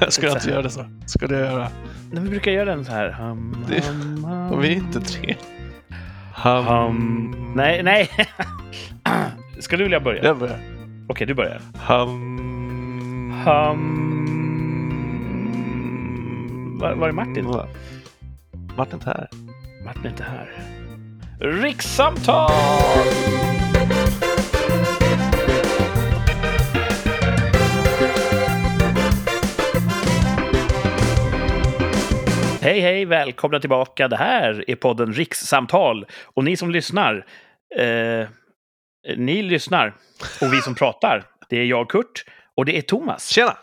Jag ska inte göra det så. Ska det göra? Nej, vi brukar göra den så här. Hum, Det- hum, hum. Vi är inte tre. Hum. Nej, nej. Ska du vilja börja? Jag börjar. Okej, du börjar. Hum... Hum. Var, var är Martin? Martin inte här. Martin är inte här. Rikssamtal! Hej, hej, välkomna tillbaka. Det här är podden Rikssamtal. Och ni som lyssnar, eh, ni lyssnar. Och vi som pratar, det är jag, Kurt, och det är Thomas. Tjena!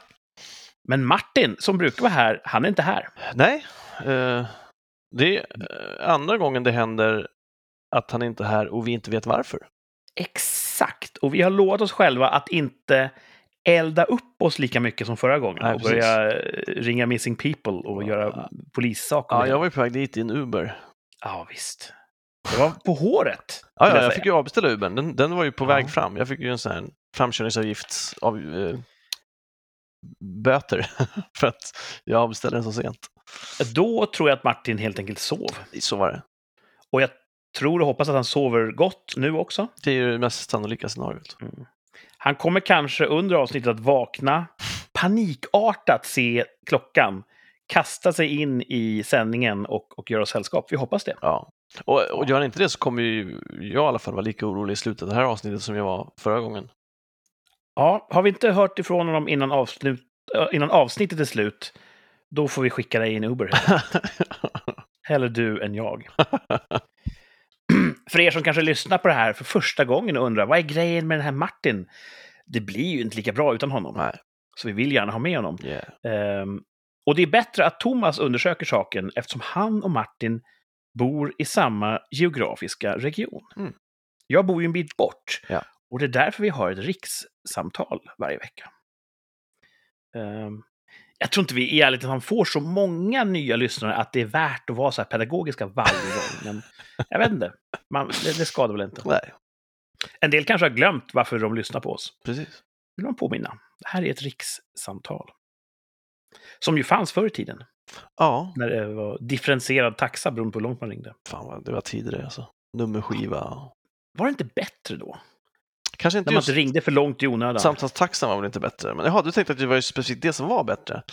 Men Martin, som brukar vara här, han är inte här. Nej, eh, det är eh, andra gången det händer att han inte är här och vi inte vet varför. Exakt. Och vi har lovat oss själva att inte elda upp oss lika mycket som förra gången Nej, och precis. börja eh, ringa Missing People och göra polissaker. Ja, jag var ju på väg dit i en Uber. ja, visst. Det var på håret. Ja, ja jag jag fick ju avbeställa Ubern. Den, den var ju på Ja. väg fram. Jag fick ju en sån här framkörningsavgift av eh, böter för att jag avbeställde den så sent. Då tror jag att Martin helt enkelt sov. Så var det. Och jag tror och hoppas att han sover gott nu också. Det är ju det mest sannolika scenariot. Han kommer kanske under avsnittet att vakna, panikartat se klockan, kasta sig in i sändningen och, och göra sällskap. Vi hoppas det. Ja. Och, och gör han inte det så kommer ju jag i alla fall vara lika orolig i slutet av det här avsnittet som jag var förra gången. Ja, har vi inte hört ifrån honom innan, avslut, äh, innan avsnittet är slut, då får vi skicka dig i en Uber. Hellre du än jag. för er som kanske lyssnar på det här för första gången och undrar vad är grejen med den här Martin? Det blir ju inte lika bra utan honom. Nej. Så vi vill gärna ha med honom. Yeah. Ehm, och det är bättre att Thomas undersöker saken eftersom han och Martin bor i samma geografiska region. Mm. Jag bor ju en bit bort. Ja. Och det är därför vi har ett rikssamtal varje vecka. Ehm, jag tror inte vi i ärlighetens får så många nya lyssnare att det är värt att vara så här pedagogiska varje gång. Men jag vet inte. Man, det, det skadar väl inte. Nej, En del kanske har glömt varför de lyssnar på oss precis. vill man påminna. Det här är ett rikssamtal. Som ju fanns förr i tiden, Ja, när det var differentierad taxa beroende på hur långt man ringde. fan vad det var tidigare alltså. Nummerskiva. Var det inte bättre då? Kanske inte När man just inte ringde för långt i onödan. samtalstaxan var väl inte bättre. Men jaha, du tänkte att det var ju specifikt det som var bättre?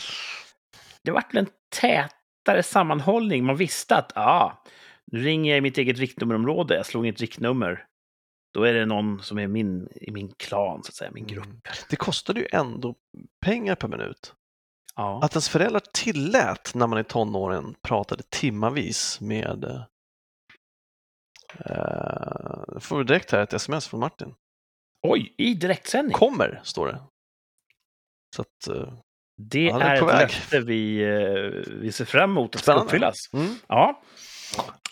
Det var en tätare sammanhållning. Man visste att ah, nu ringer jag i mitt eget riktnummerområde. Jag slog in ett riktnummer. Då är det någon som är min, i min klan, så att säga, min grupp. Mm. Det kostade ju ändå pengar per minut. Ja. Att ens föräldrar tillät när man i tonåren pratade timmavis med eh, får vi direkt här ett sms från Martin. Oj, i direktsändning. Kommer, står det. Så att, eh, Det Han är är ett löfte vi, eh, vi ser fram emot att Spännande. uppfyllas. mm, Ja.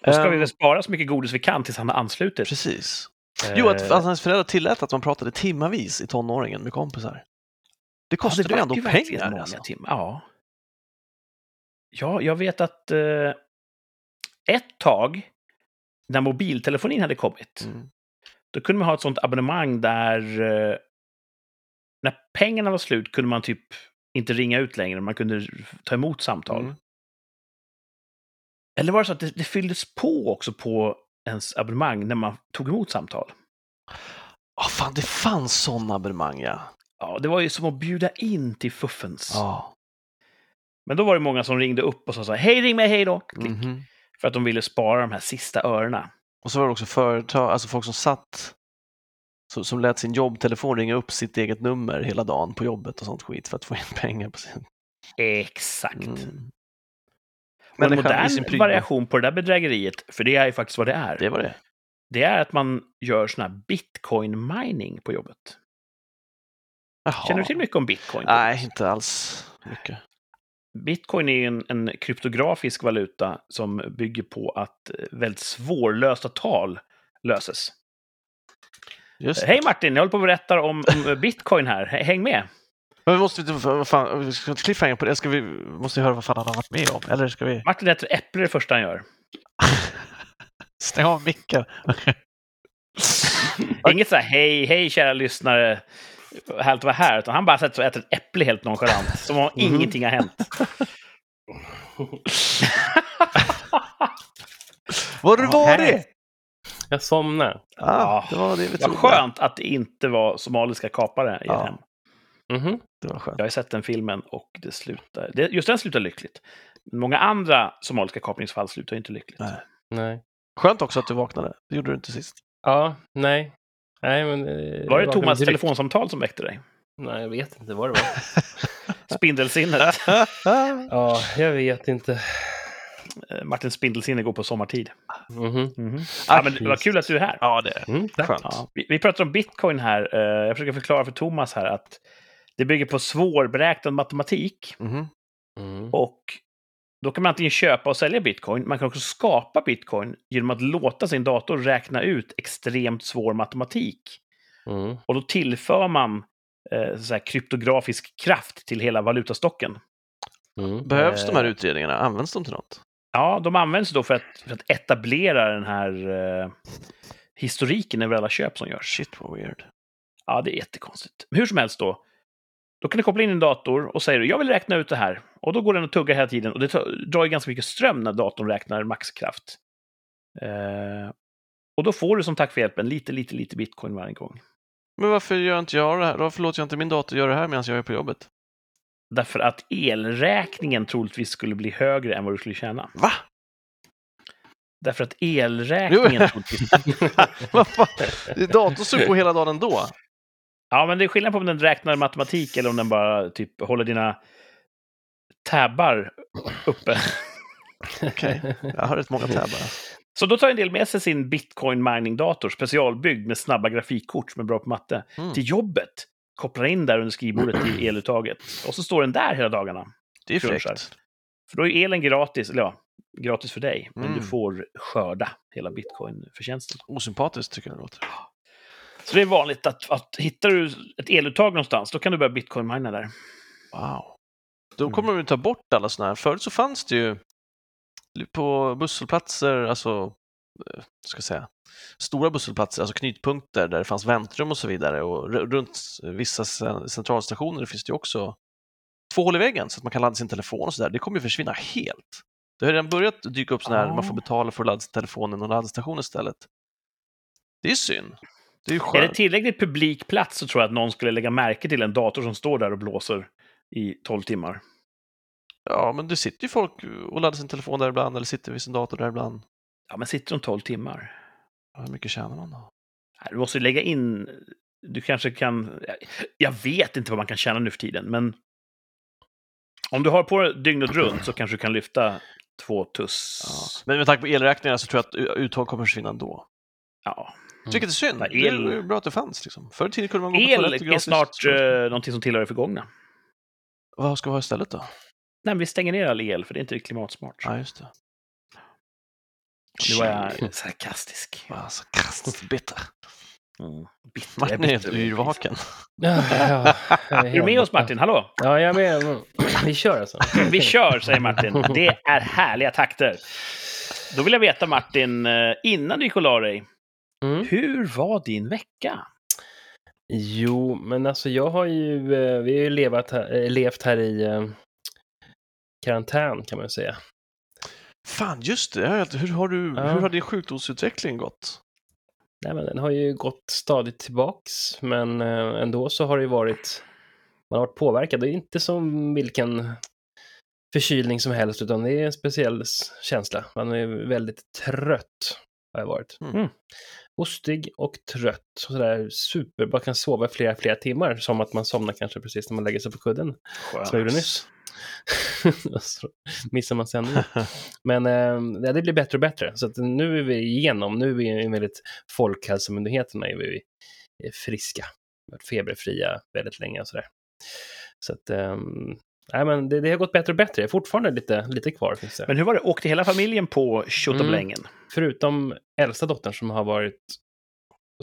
Då ska vi Ehm, väl spara så mycket godis vi kan tills han har anslutit. Precis. Jo, att Eh, att hans föräldrar tillät att man pratade timmavis i tonåringen med kompisar. Det kostade ja, ju vart ändå pengar. många Alltså. timmar. Ja. ja, jag vet att eh, ett tag, när mobiltelefonin hade kommit, Mm. Då kunde man ha ett sånt abonnemang där eh, när pengarna var slut kunde man typ inte ringa ut längre, man kunde ta emot samtal. Mm. Eller var det så att det, det fylldes på också på ens abonnemang när man tog emot samtal? Ah, fan, det fanns sådana abonnemang, ja. Ja, det var ju som att bjuda in till fuffens. Ja. Men då var det många som ringde upp och sa så här, hej, ring mig, hej då. Klick. Mhm. För att de ville spara de här sista örena. Och så var det också företag, alltså folk som satt, som, som lät sin jobbtelefon ringa upp sitt eget nummer hela dagen på jobbet och sånt skit för att få in pengar på sin... Exakt. Mm. Och en modern variation på det där bedrägeriet, för det är ju faktiskt vad det är, Det var det. det är att man gör sån här bitcoin-mining på jobbet. Jaha. Känner du till mycket om bitcoin? Nej, inte alls mycket. Bitcoin är en, en kryptografisk valuta som bygger på att eh, väldigt svårlösta tal löses. Hej Martin, jag håller på att berätta om, om bitcoin här. Häng med! Men vi måste inte, vad fan, vi ska inte cliffhanger på det. Ska vi, måste vi höra vad fan han har varit med om? Eller ska vi Martin äter äpple det första han gör. stänga av micken? Inget så här hej, hej kära lyssnare. Härligt att vara här. Utan han bara sätter sig och äter ett äpple helt nonchalant. Som om Mhm. ingenting har hänt. Var har du varit? Jag somnar. Ah, det var det vi Vad trodde. skönt att det inte var somaliska kapare i Ja. hem. Mhm. Det var skönt. Jag har sett den filmen och det slutar... Det, just den slutar lyckligt. Men Många andra somaliska kapningsfall slutar inte lyckligt. Nej. Nej. Skönt också att du vaknade. Det gjorde du inte sist. Ja, nej. Nej, men... eh, Var det vaknade Thomas direkt. telefonsamtal som väckte dig? Nej, jag vet inte vad det var. Spindelsinnet. Ja, jag vet inte. Eh, Martin Spindelsinne går på sommartid. Mhm. Mhm. Ja, men det var kul att du är här. ja, det är Mm, tack. skönt. Ja, vi, vi pratar om bitcoin här. Eh, Jag försöker förklara för Thomas här att det bygger på svårberäknad matematik. Mhm. Mm. Och då kan man antingen köpa och sälja bitcoin. Man kan också skapa bitcoin genom att låta sin dator räkna ut extremt svår matematik. Mm. Och då tillför man eh, så här, kryptografisk kraft till hela valutastocken. Mm. Behövs de här Eh. utredningarna? Används de till något? Ja, de används då för att, för att etablera den här eh, historiken över alla köp som görs. Shit vad weird. Ja, det är jättekonstigt. Men hur som helst då. Då kan du koppla in din dator och säger jag vill räkna ut det här. Och då går den och tuggar hela tiden. Och det drar ju ganska mycket ström när datorn räknar maxkraft. Eh, och då får du som tack för hjälpen lite, lite, lite bitcoin varje gång. Men varför gör inte jag det här? Varför låter jag inte min dator göra det här medan jag är på jobbet? Därför att elräkningen troligtvis skulle bli högre än vad du skulle tjäna. Va? Därför att elräkningen troligtvis... Det är datorn som på hela dagen ändå. Ja, men det är skillnad på om den räknar matematik eller om den bara typ håller dina tabbar uppe. Okej, jag har rätt många tabbar. Så då tar en del med sig sin bitcoin mining-dator, specialbyggd med snabba grafikkort som är bra på matte, Mm. till jobbet. Kopplar in där under skrivbordet till eluttaget. Och så står den där hela dagarna. Det är fräckt. För då är elen gratis, eller ja, gratis för dig. Men Mm. du får skörda hela bitcoin-förtjänsten. Osympatiskt tycker jag det låter. Så det är vanligt att, att hittar du ett eluttag någonstans, då kan du börja bitcoin-mina där. Wow. Då Mm. kommer de ta bort alla sådana här. Förut så fanns det ju på busshållplatser, alltså eh, ska säga, stora busshållplatser, alltså knutpunkter där det fanns väntrum och så vidare och runt vissa cen- centralstationer finns det ju också två hål i väggen så att man kan ladda sin telefon och sådär. Det kommer ju försvinna helt. Det har redan börjat dyka upp sådana här, Ja. man får betala för att ladda sin telefon i någon laddstation istället. Det är synd. Det är Är det tillräckligt publik plats så tror jag att någon skulle lägga märke till en dator som står där och blåser i 12 timmar. Ja, men det sitter ju folk och laddar sin telefon där ibland eller sitter vid sin dator där ibland. Ja, men sitter de 12 timmar? Hur mycket tjänar man då? Du måste lägga in... Du kanske kan... Jag vet inte vad man kan tjäna nu för tiden, men... Om du har på det dygnet runt så kanske du kan lyfta två tuss. Ja. Men med tanke på elräkningarna så tror jag att uttag kommer försvinna ändå. Ja. Jag tycker det är synd. Ja, Det el- är bra att det fanns. Liksom. Förr i tiden kunde man gå på El är snart uh, någonting som tillhör det förgångna. Vad ska vi ha istället då? Nej, men vi stänger ner all el, för det är inte klimatsmart. Ja, just det. Nu var jag sarkastisk. Alltså, kastigt bitter. Mm. Bitter, Martin är helt yrvaken. Ja, ja, Är du med oss, Martin? Hallå? Ja, jag är med. Vi kör alltså. Vi kör, säger Martin. Det är härliga takter. Då vill jag veta, Martin, eh, innan du gick och la dig, Mm. hur var din vecka? Jo, men alltså jag har ju, eh, vi har ju levat här, eh, levt här i eh, karantän kan man ju säga. Fan, just det. Hur har, du, Ja. hur har din sjukdomsutveckling gått? Nej, men den har ju gått stadigt tillbaks, men ändå så har det ju varit, man har varit påverkad. Det är inte som vilken förkylning som helst, utan det är en speciell känsla. Man är väldigt trött, har jag varit. Mm. Hostig och trött. Och sådär super, bara kan sova i flera, flera timmar, som att man somnar kanske precis när man lägger sig på kudden. Som jag gjorde nyss. Så missar man sändningen. Men eh, det blir bättre och bättre. Så nu är vi igenom. Nu är vi enligt Folkhälsomyndigheterna är vi friska. Varit feberfria väldigt länge och sådär. Så att, ehm, nej, men det, det har gått bättre och bättre. Fortfarande lite, lite kvar. Finns det. Men hur var det? Åkte hela familjen på tjottablängen? Förutom äldsta dottern som har varit,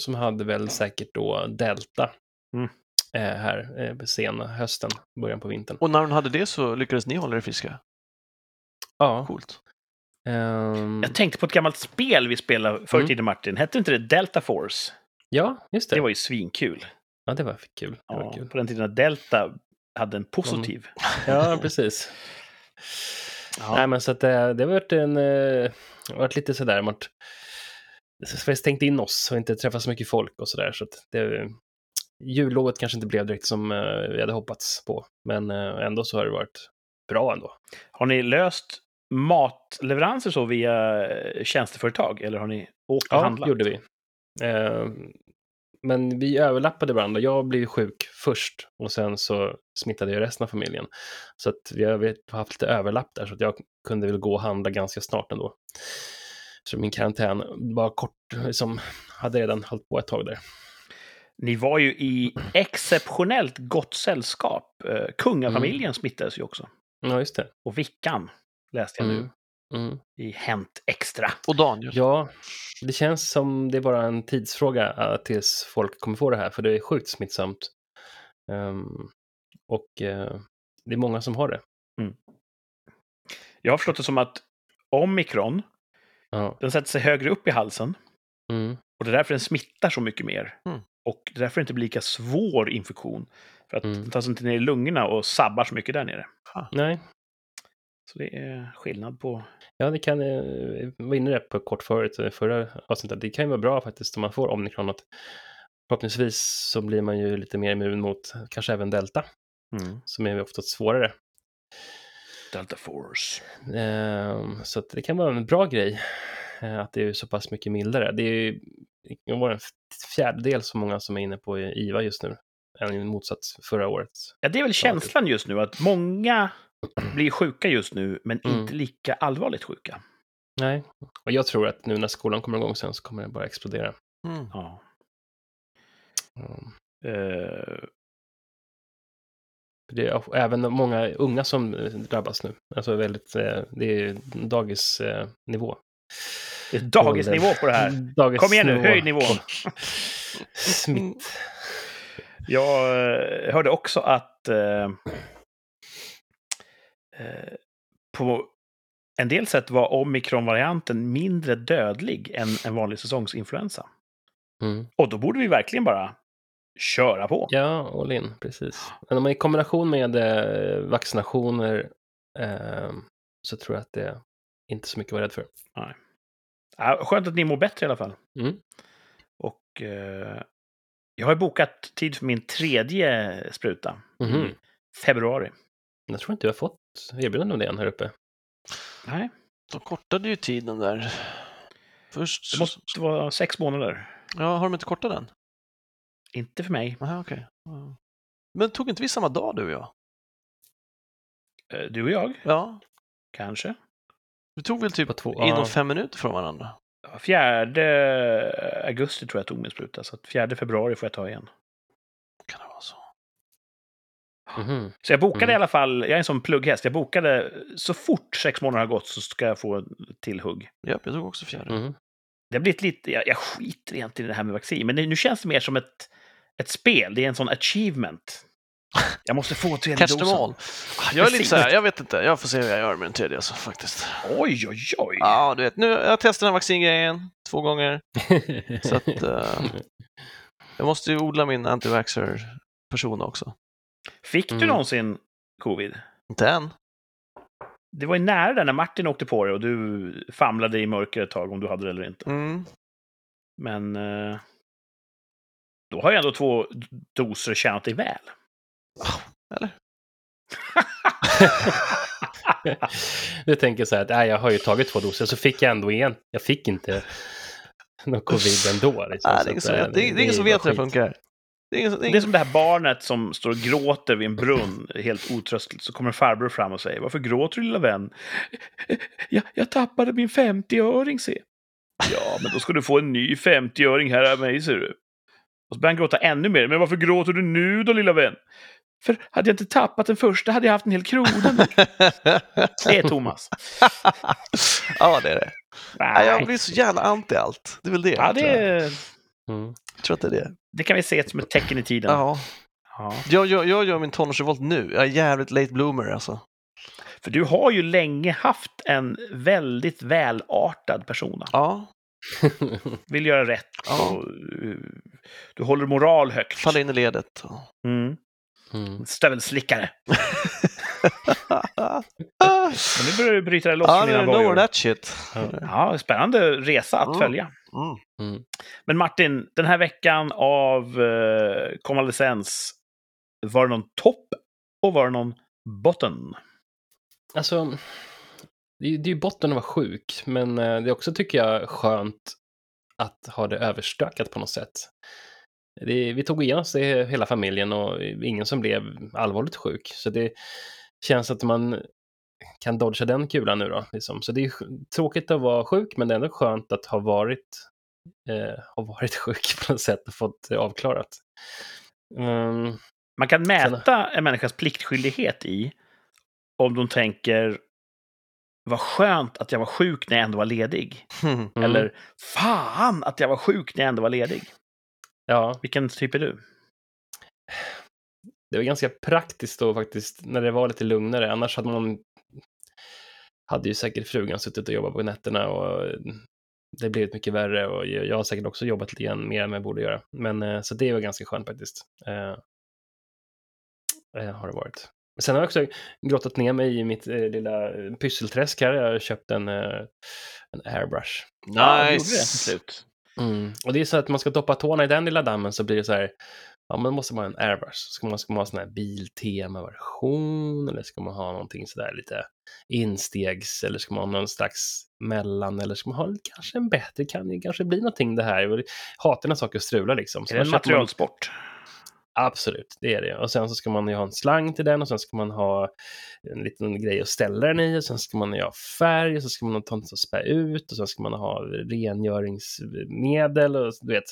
som hade väl säkert då Delta Mm. eh, här eh, på sena hösten, början på vintern. Och när hon hade det så lyckades ni hålla er friska. Ja. Coolt. ehm, Jag tänkte på ett gammalt spel vi spelade förr i Mm. tiden, Martin. Hette inte det Delta Force? ja, just det. Det var ju svinkul. Ja, det var kul. Det var Ja, kul. på den tiden när Delta hade en positiv. Ja, precis. Ja. Nej, men så att det, det har varit en... eh, varit lite sådär, man har stängt in oss och inte träffat så mycket folk och sådär. Så att det, jullovet kanske inte blev direkt som eh, vi hade hoppats på. Men eh, ändå så har det varit bra ändå. Har ni löst matleveranser så via eh, tjänsteföretag? Eller har ni åkt och Ja, handlat? det gjorde vi. Eh, men vi överlappade varandra. Jag blev sjuk först och sen så smittade jag resten av familjen. Så att vi har haft lite överlapp där så att jag kunde väl gå och handla ganska snart ändå. Så min karantän var kort, som hade redan hållit på ett tag där. Ni var ju i exceptionellt gott sällskap. Eh, Kungafamiljen Mm. smittades ju också. Ja, just det. Och Vickan läste jag nu Mm. Mm. i Hänt Extra. Och Daniel. Ja, det känns som det är bara en tidsfråga eh, tills folk kommer få det här, för det är sjukt smittsamt. Ehm, och eh, det är många som har det. Jag har förstått det som att omikron, Ja. den sätter sig högre upp i halsen. Mm. Och det är därför den smittar så mycket mer. Mm. Och det är därför det inte blir lika svår infektion. För att Mm. den tar sig inte ner i lungorna och sabbar så mycket där nere. Nej, Så det är skillnad på... Ja, det kan, eh, vi var inne på kort förut, eh, förra avsnittet, det kan ju vara bra faktiskt om man får omikron att förhoppningsvis så blir man ju lite mer immun mot kanske även delta, Mm. som är oftast svårare. Delta Force. Ehm, Så att det kan vara en bra grej eh, att det är så pass mycket mildare. Det är ju det vara en fjärdedel så många som är inne på IVA just nu, än motsats förra året. Ja, det är väl känslan just nu att många blir sjuka just nu, men Mm. inte lika allvarligt sjuka. Nej, och jag tror att nu när skolan kommer igång sen så kommer det bara explodera. Mm. Ja. Mm. Eh, Det är även många unga som eh, drabbas nu. Alltså väldigt, eh, det är dagisnivå. det är dagisnivå på det här. Dagisnivå Kom igen nu, höj nivån. Smitt. Jag hörde också att på en del sätt var omikron-varianten mindre dödlig än en vanlig säsongsinfluensa. Mm. Och då borde vi verkligen bara köra på. Ja, all in, precis. Men om man i kombination med eh, vaccinationer eh, så tror jag att det inte så mycket att vara rädd för. Ja, skönt att ni mår bättre i alla fall. Mm. Och eh, jag har bokat tid för min tredje spruta. I februari. Jag tror inte jag har fått erbjudande om det än här uppe. Nej, De kortade ju tiden där. Först... det måste vara sex månader. Ja, har de inte kortat den? Inte för mig. Okej. Ja. Men tog inte vi samma dag, du och jag? Eh, Du och jag, Ja. kanske. Vi tog väl typ På två- inom ja. fem minuter från varandra? Fjärde augusti tror jag tog min spruta, så fjärde februari får jag ta igen. Kan det vara så? Mhm. Så jag bokade Mm. i alla fall, jag är en sån plugghäst, jag bokade så fort sex månader har gått så ska jag få en tillhugg. Japp, jag tog också fjärde. Mhm. Det har blivit lite, jag, jag skiter egentligen i det här med vaccin, men det, nu känns det mer som ett, ett spel, det är en sån achievement. Jag måste få tredje them dosen. Ah, Jag är lite så här, jag vet inte, jag får se hur jag gör med den tredje alltså, faktiskt. Oj, oj, oj! Ja, du vet, nu jag har testat den här vaccingrejen två gånger. Så att eh, jag måste ju odla min antivaxxer-person också. Fick du Mm. någonsin covid? Inte än. Det var ju nära där när Martin åkte på det och du famlade i mörker ett tag om du hade det eller inte. Mm. Men eh, då har ju ändå två doser tjänat dig väl. Eller? Du tänker så här att nej, jag har ju tagit två doser, så fick jag ändå en. Jag fick inte någon covid ändå. Liksom, Nej, det är ingen som eh, vet, hur det funkar. Det är ingen, som- det är som det här barnet som står och gråter vid en brunn, helt otröstligt. Så kommer farbror fram och säger Varför gråter du lilla vän? Jag, jag tappade min 50-öring, se. Ja, men då ska du få en ny 50-öring här av mig, ser du. Och så börjar han gråta ännu mer. Men varför gråter du nu då, lilla vän? För hade jag inte tappat den första hade jag haft en hel krona. nu." Det är Thomas. ja, det är det. Nej, jag blir så jävla anti allt. Det är väl det. Ja, det, är- Mm. jag tror att det är det. det kan vi se som ett tecken i tiden. Ja. Ja. Jag, jag, jag gör min tonårsrevolt nu. Jag är jävligt late bloomer alltså. För du har ju länge haft en väldigt välartad persona. Ja. Vill göra rätt Ja. och uh, du håller moral högt. Falla in i ledet. Mm. Mm. Stövelslickare. Men nu börjar du bryta dig loss Ja, från dina bojor. that shit. Ja, spännande resa att Mm. följa. Mm. Mm. Men Martin, den här veckan av eh, konvalescens, var det någon topp och var det någon botten? Alltså, det är det är ju botten att vara sjuk, men eh, det är också, tycker jag, skönt att ha det överstökat på något sätt. Det, vi tog igen oss det hela familjen och ingen som blev allvarligt sjuk. Så det känns att man kan dodga den kulan nu då. Liksom. Så det är tråkigt att vara sjuk, men det är ändå skönt att ha varit, eh, ha varit sjuk på något sätt och fått det avklarat. Mm, Man kan mäta en människas pliktskyldighet i om de tänker vad skönt att jag var sjuk när jag ändå var ledig. Mm, Eller fan att jag var sjuk när jag ändå var ledig. Ja, Vilken typ är du? det var ganska praktiskt då faktiskt när det var lite lugnare. Annars hade man hade ju säkert frugan suttit och jobbat på nätterna och det blivit mycket värre och jag har säkert också jobbat lite grann mer än jag borde göra. Men eh, så det var ganska skönt faktiskt. Eh, eh, har det varit. Sen har jag också grottat ner mig i mitt eh, lilla pysselträsk här. Jag har köpt en, eh, en airbrush. Ja, du gjorde det Nice. Mm. Och det är så att man ska doppa tårna i den lilla dammen så blir det så här, ja man måste man ha en airbrush. Ska man, ska man ha sån här biltema-version eller ska man ha någonting sådär lite instegs eller ska man ha någon slags mellan eller ska man ha kanske en bättre, kan det kanske bli någonting det här. Jag hatar när saker strular liksom. Så Är det en man- materialsport? Absolut, det är det. Och sen så ska man ju ha en slang till den och sen ska man ha en liten grej att ställa den i och sen ska man ju ha färg och så ska man ha något att spä ut och sen ska man ha rengöringsmedel och du vet.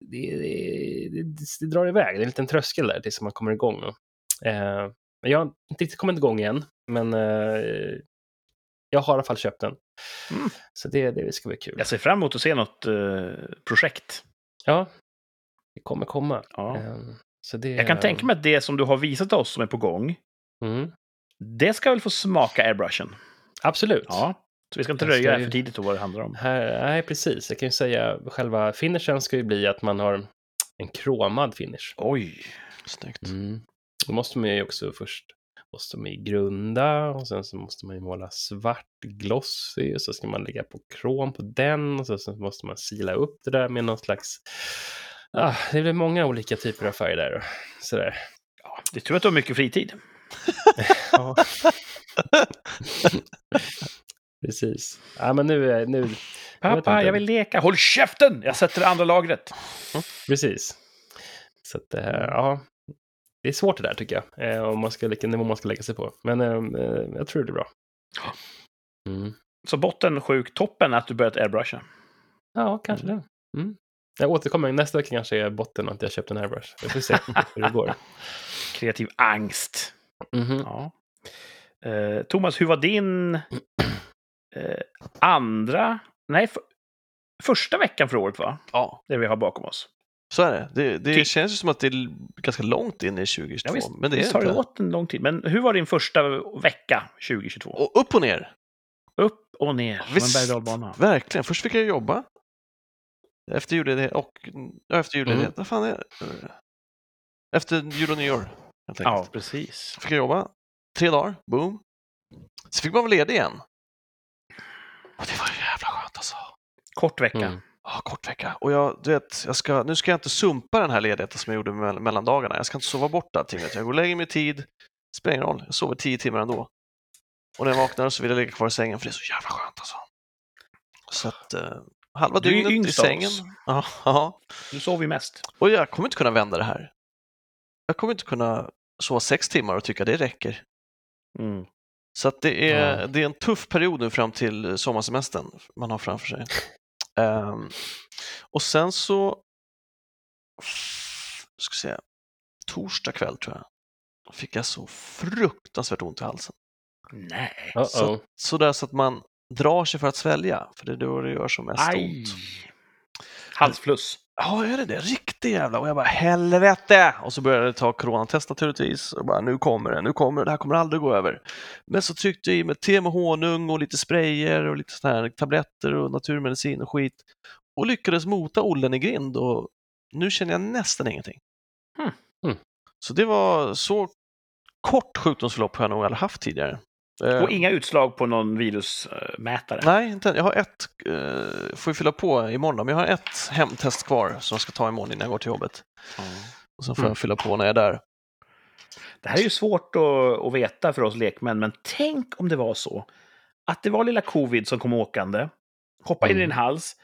Det, det, det, drar iväg, det är en liten tröskel där tills man kommer igång. Eh, men jag har inte riktigt kommit igång än, men eh, jag har i alla fall köpt den. Mm. Så det, det ska bli kul. Jag ser fram emot att se något eh, projekt. Ja, det kommer komma. Ja. Eh, så det, Jag kan tänka mig att det som du har visat oss som är på gång, Mm, det ska väl få smaka airbrushen? absolut. Ja. Så vi ska inte röja ju- för tidigt om vad det handlar om. Här, nej, precis. Jag kan ju säga själva finishen ska ju bli att man har en kromad finish. Oj! Snyggt. Mm. Då måste man ju också först måste man ju grunda och sen så måste man ju måla svart glossy och så ska man lägga på krom på den och så, så måste man sila upp det där med någon slags Ah, det väl många olika typer av färger där. Sådär. Ja, det tur att du har mycket fritid. Ja. Precis. Ja, men nu, är- nu, Jag Pappa, inte. jag vill leka. Håll käften! Jag sätter det andra lagret. Precis. Så att, eh, ja, det är svårt det där tycker jag, eh, om man ska, vilken nivå man ska lägga sig på. Men eh, jag tror det är bra. Mm. Så botten sjuk, toppen att du börjat airbrusha. Ja, kanske det. Mm. Jag återkommer, nästa vecka kanske är botten att jag köpt en airbrush. Vi får se hur det går. Kreativ angst. Mhm. Ja. Eh, Thomas, hur var din eh, andra, nej, f- första veckan för året va? Ja, Det vi har bakom oss. så är det. Det, det Ty- känns ju som att det är ganska långt in i 2022. Ja, visst, men det är visst har det inte. gått en lång tid. Men hur var din första vecka 2022? Och upp och ner. Upp och ner, en Visst. berg och. Verkligen. Först fick jag jobba. Efter julledighet och ja, efter julledighet. Mm. Vad fan är det? Efter jul och nyår. Ja, precis. Fick jag jobba. Tre dagar. Boom. Så fick man vara ledig igen. Och det var jävla skönt alltså. Kort vecka. Mm. Ja, kort vecka. Och jag, du vet, jag ska, nu ska jag inte sumpa den här ledigheten som jag gjorde mell- mellan dagarna. Jag ska inte sova bort allting. Jag går och lägger mig i tid. Spelar ingen roll. Jag sover tio timmar ändå. Och när jag vaknar så vill jag ligga kvar i sängen för det är så jävla skönt alltså. Så att eh, halva Du dygnet i sängen. Ja, ja. Du sover ju mest. Och jag kommer inte kunna vända det här. Jag kommer inte kunna sova sex timmar och tycka det räcker. Mm. Så att det, är, Ja. det är en tuff period nu fram till sommarsemestern man har framför sig. Ehm, och sen så, ska jag säga, torsdag kväll tror jag, fick jag så fruktansvärt ont i halsen. Nej. Uh-oh. Så, så där så att man drar sig för att svälja, för det är då det gör som mest Aj! ont. Halsfluss. Ja, är det det? Riktigt jävla. Och jag bara helvete! Och så började jag ta coronatest naturligtvis. Och bara nu kommer det, nu kommer det, det här kommer aldrig gå över. Men så tryckte jag i mig te med honung och lite sprayer och lite sådana här tabletter och naturmedicin och skit. Och lyckades mota Ollen i grind och Nu känner jag nästan ingenting. Hmm. Mm. Så det var så kort sjukdomsförlopp har jag nog aldrig haft tidigare. Eh, Och inga utslag på någon virusmätare. Nej, inte. Jag har ett, eh, får ju fylla på imorgon men jag har ett hemtest kvar som jag ska ta imorgon innan jag går till jobbet. Och sen får Mm. jag fylla på när jag är där. Det här är ju svårt att, att veta för oss lekmän, men tänk om det var så att det var lilla covid som kom åkande, hoppade in i Mm. din hals,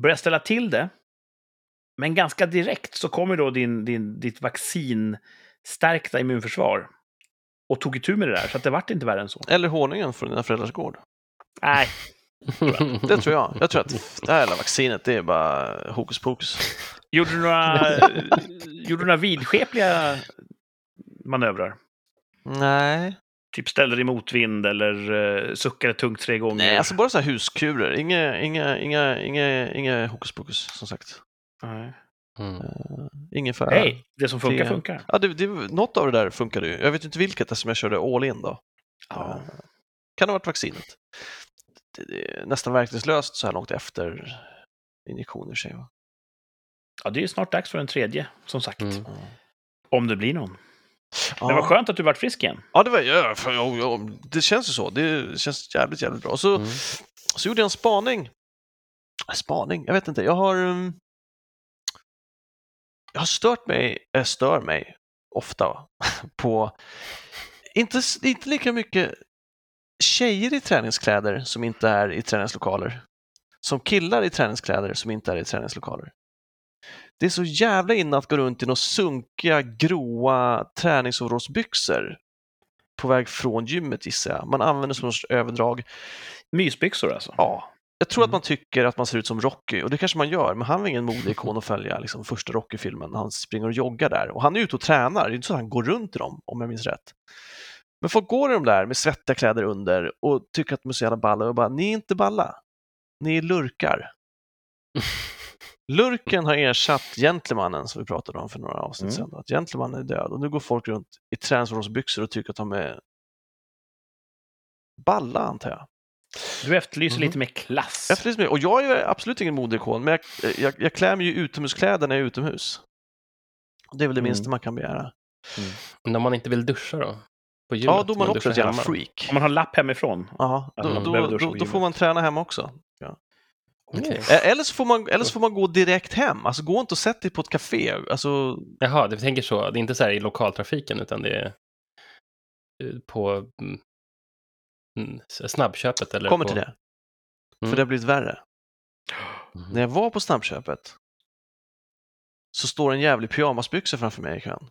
började ställa till det, men ganska direkt så kommer då din, din, ditt vaccinstärkta immunförsvar och tog itu med det där, så att det vart inte värre än så. Eller honungen från dina föräldrars gård. Nej, Det tror jag. Jag tror att det här jävla vaccinet, det är bara hokus pokus. gjorde du några, gjorde du några vidskepliga manövrar? Nej. Typ ställde dig mot vind eller uh, suckade tungt tre gånger? Nej, alltså bara så här huskurer. Inga, inga, inga, inga, inga hokus pokus, som sagt. Nej. Mm. Uh, ingen för... Nej, det som funkar Det- funkar. Ja, det, det, något av det där funkade ju. Jag vet inte vilket eftersom jag körde all in då. Ja. Kan ha varit vaccinet. Det, det är nästan verkningslöst så här långt efter injektioner sig. Va? ja, det är ju snart dags för en tredje, som sagt. Mm. Om det blir någon. Ja. Men vad skönt att du vart frisk igen. Ja, det, var, ja, för, ja, ja, det känns ju så. Det känns jävligt, jävligt bra. Så, Mm. så gjorde jag en spaning. Spaning? Jag vet inte. Jag har... um, Jag har stört mig, äh, stör mig ofta på... Inte, inte lika mycket tjejer i träningskläder som inte är i träningslokaler. Som killar i träningskläder som inte är i träningslokaler. Det är så jävla inne att gå runt i några sunkiga, gråa träningsoverallsbyxor på väg från gymmet gissar jag. Man använder som någon sorts överdrag. Mysbyxor alltså. Ja, jag tror att Mm. man tycker att man ser ut som Rocky och det kanske man gör, men han var ingen modeikon att följa liksom, första Rocky-filmen när han springer och joggar där. Och han är ute och tränar, det är inte så att han går runt i dem om jag minns rätt. Men folk går i de där med svettiga kläder under och tycker att de är så jävla balla och bara, ni är inte balla, ni är lurkar. Lurken har ersatt gentlemannen som vi pratade om för några avsnitt Mm. sedan. Att gentlemannen är död och nu går folk runt i träningsbyxor och tycker att de är balla antar jag. Du efterlyser Mhm. lite mer klass. Efterlyser mig. Och jag är absolut ingen modeikon, men jag, jag, jag klär mig ju utomhuskläder när jag är utomhus. Det är väl det Mm. minsta man kan begära. Men om man inte vill duscha då? På gymmet? Ja, då är man också ett jävla freak. Om man har lapp hemifrån. Ja, då, man då, då, då får man träna hemma också. Okej. Ä- Eller så, får man, eller så får man gå direkt hem. Alltså gå inte och sätt dig på ett café. Alltså, Jaha, du tänker så. Det är inte så här i lokaltrafiken, utan det är eh, på mm, mm, snabbköpet eller kommer på... till det. Mm. För det har blivit värre. Mhm. När jag var på snabbköpet så står en jävlig pyjamasbyxa framför mig i kön.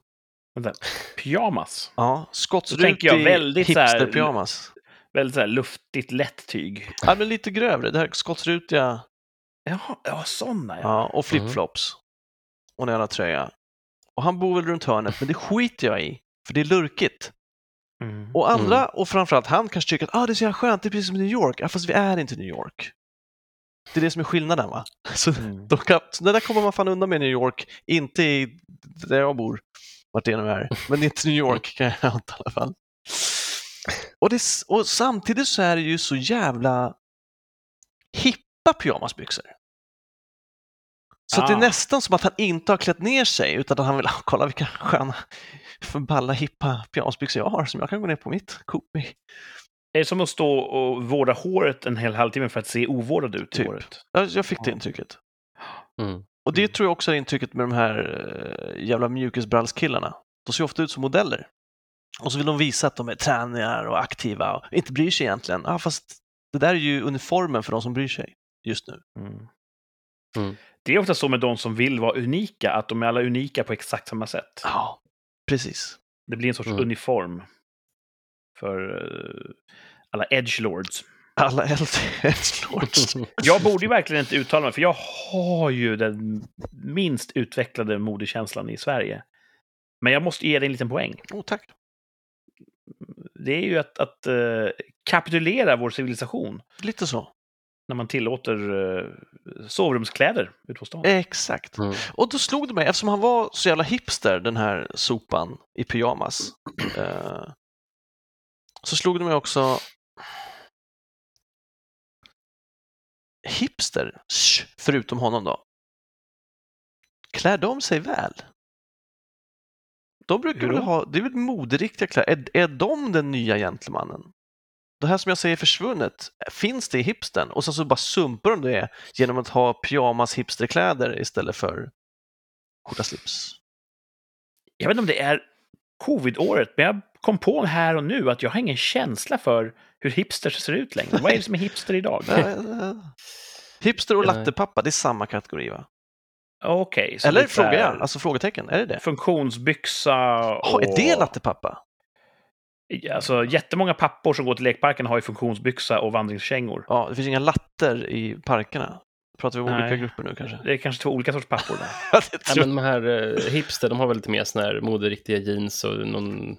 Vänta. Pyjamas. Ja, skottsrutig jag väldigt så här- hipsterpyjamas. Väldigt så här luftigt, lätt tyg. Ja, men lite grövre. Det här skottsrutiga Jaha, ja, sådana ja. Ja, och flipflops. Och en jävla tröja. Och han bor väl runt hörnet, men det skiter jag i, för det är lurkigt. Mm. Och andra, och framförallt han kanske tycker att ah, det är så jävla skönt, det är precis som New York. Ja, fast vi är inte New York. Det är det som är skillnaden va? Så, Mm. då kan, så det där kommer man fan undan med New York, inte i där jag bor, vart det nu är. Men inte New York kan jag anta i alla fall. Och, det, och samtidigt så är det ju så jävla hippa pyjamasbyxor. Så att det är Ah. nästan som att han inte har klätt ner sig utan att han vill "Ah, kolla vilka sköna, för balla hippa pyjamasbyxor jag har som jag kan gå ner på mitt Coop i. Är det som att stå och vårda håret en hel halvtimme för att se ovårdad ut i Typ. håret? Jag, jag fick det Ja. intrycket. Mm. Och det tror jag också är intrycket med de här eh, jävla mjukisbrallskillarna. De ser ofta ut som modeller. Och så vill de visa att de är träningar och aktiva och inte bryr sig egentligen. Ja, fast det där är ju uniformen för de som bryr sig just nu. Mm. Mm. Det är ofta så med de som vill vara unika, att de är alla unika på exakt samma sätt. Ja, precis. Det blir en sorts Mm. uniform för eh, alla edgelords. Alla äldre edgelords. Jag borde ju verkligen inte uttala mig, för jag har ju den minst utvecklade modekänslan i Sverige. Men jag måste ge dig en liten poäng. Oh, tack. Det är ju att, att eh, kapitulera vår civilisation Lite så. När man tillåter uh, sovrumskläder ute på stan. Exakt. Mm. Och då slog det mig, eftersom han var så jävla hipster, den här sopan i pyjamas, eh, så slog det mig också hipster, förutom honom då, klär de sig väl? De brukar väl ha, det är väl moderiktiga kläder. Är, är de den nya gentlemannen? Det här som jag säger försvunnet, finns det i hipstern? Och sen så bara sumpar de det genom att ha pyjamas hipsterkläder istället för skjorta slips. Jag vet inte om det är covid-året, men jag kom på här och nu att jag har ingen känsla för hur hipsters ser ut längre. Vad är det som är hipster idag? Hipster och lattepappa, det är samma kategori va? Okej. så Eller frågar jag, alltså frågetecken, är det det? Funktionsbyxa och... Oh, är det lattepappa? Alltså jättemånga pappor som går till lekparken har ju funktionsbyxa och vandringskängor. Ja, det finns inga latter i parkerna. Pratar vi om olika Nej. grupper nu kanske? Det är kanske två olika sorts pappor där. Ja, Ja, men de här eh, hipster, de har väl lite mer såna här moderiktiga jeans och någon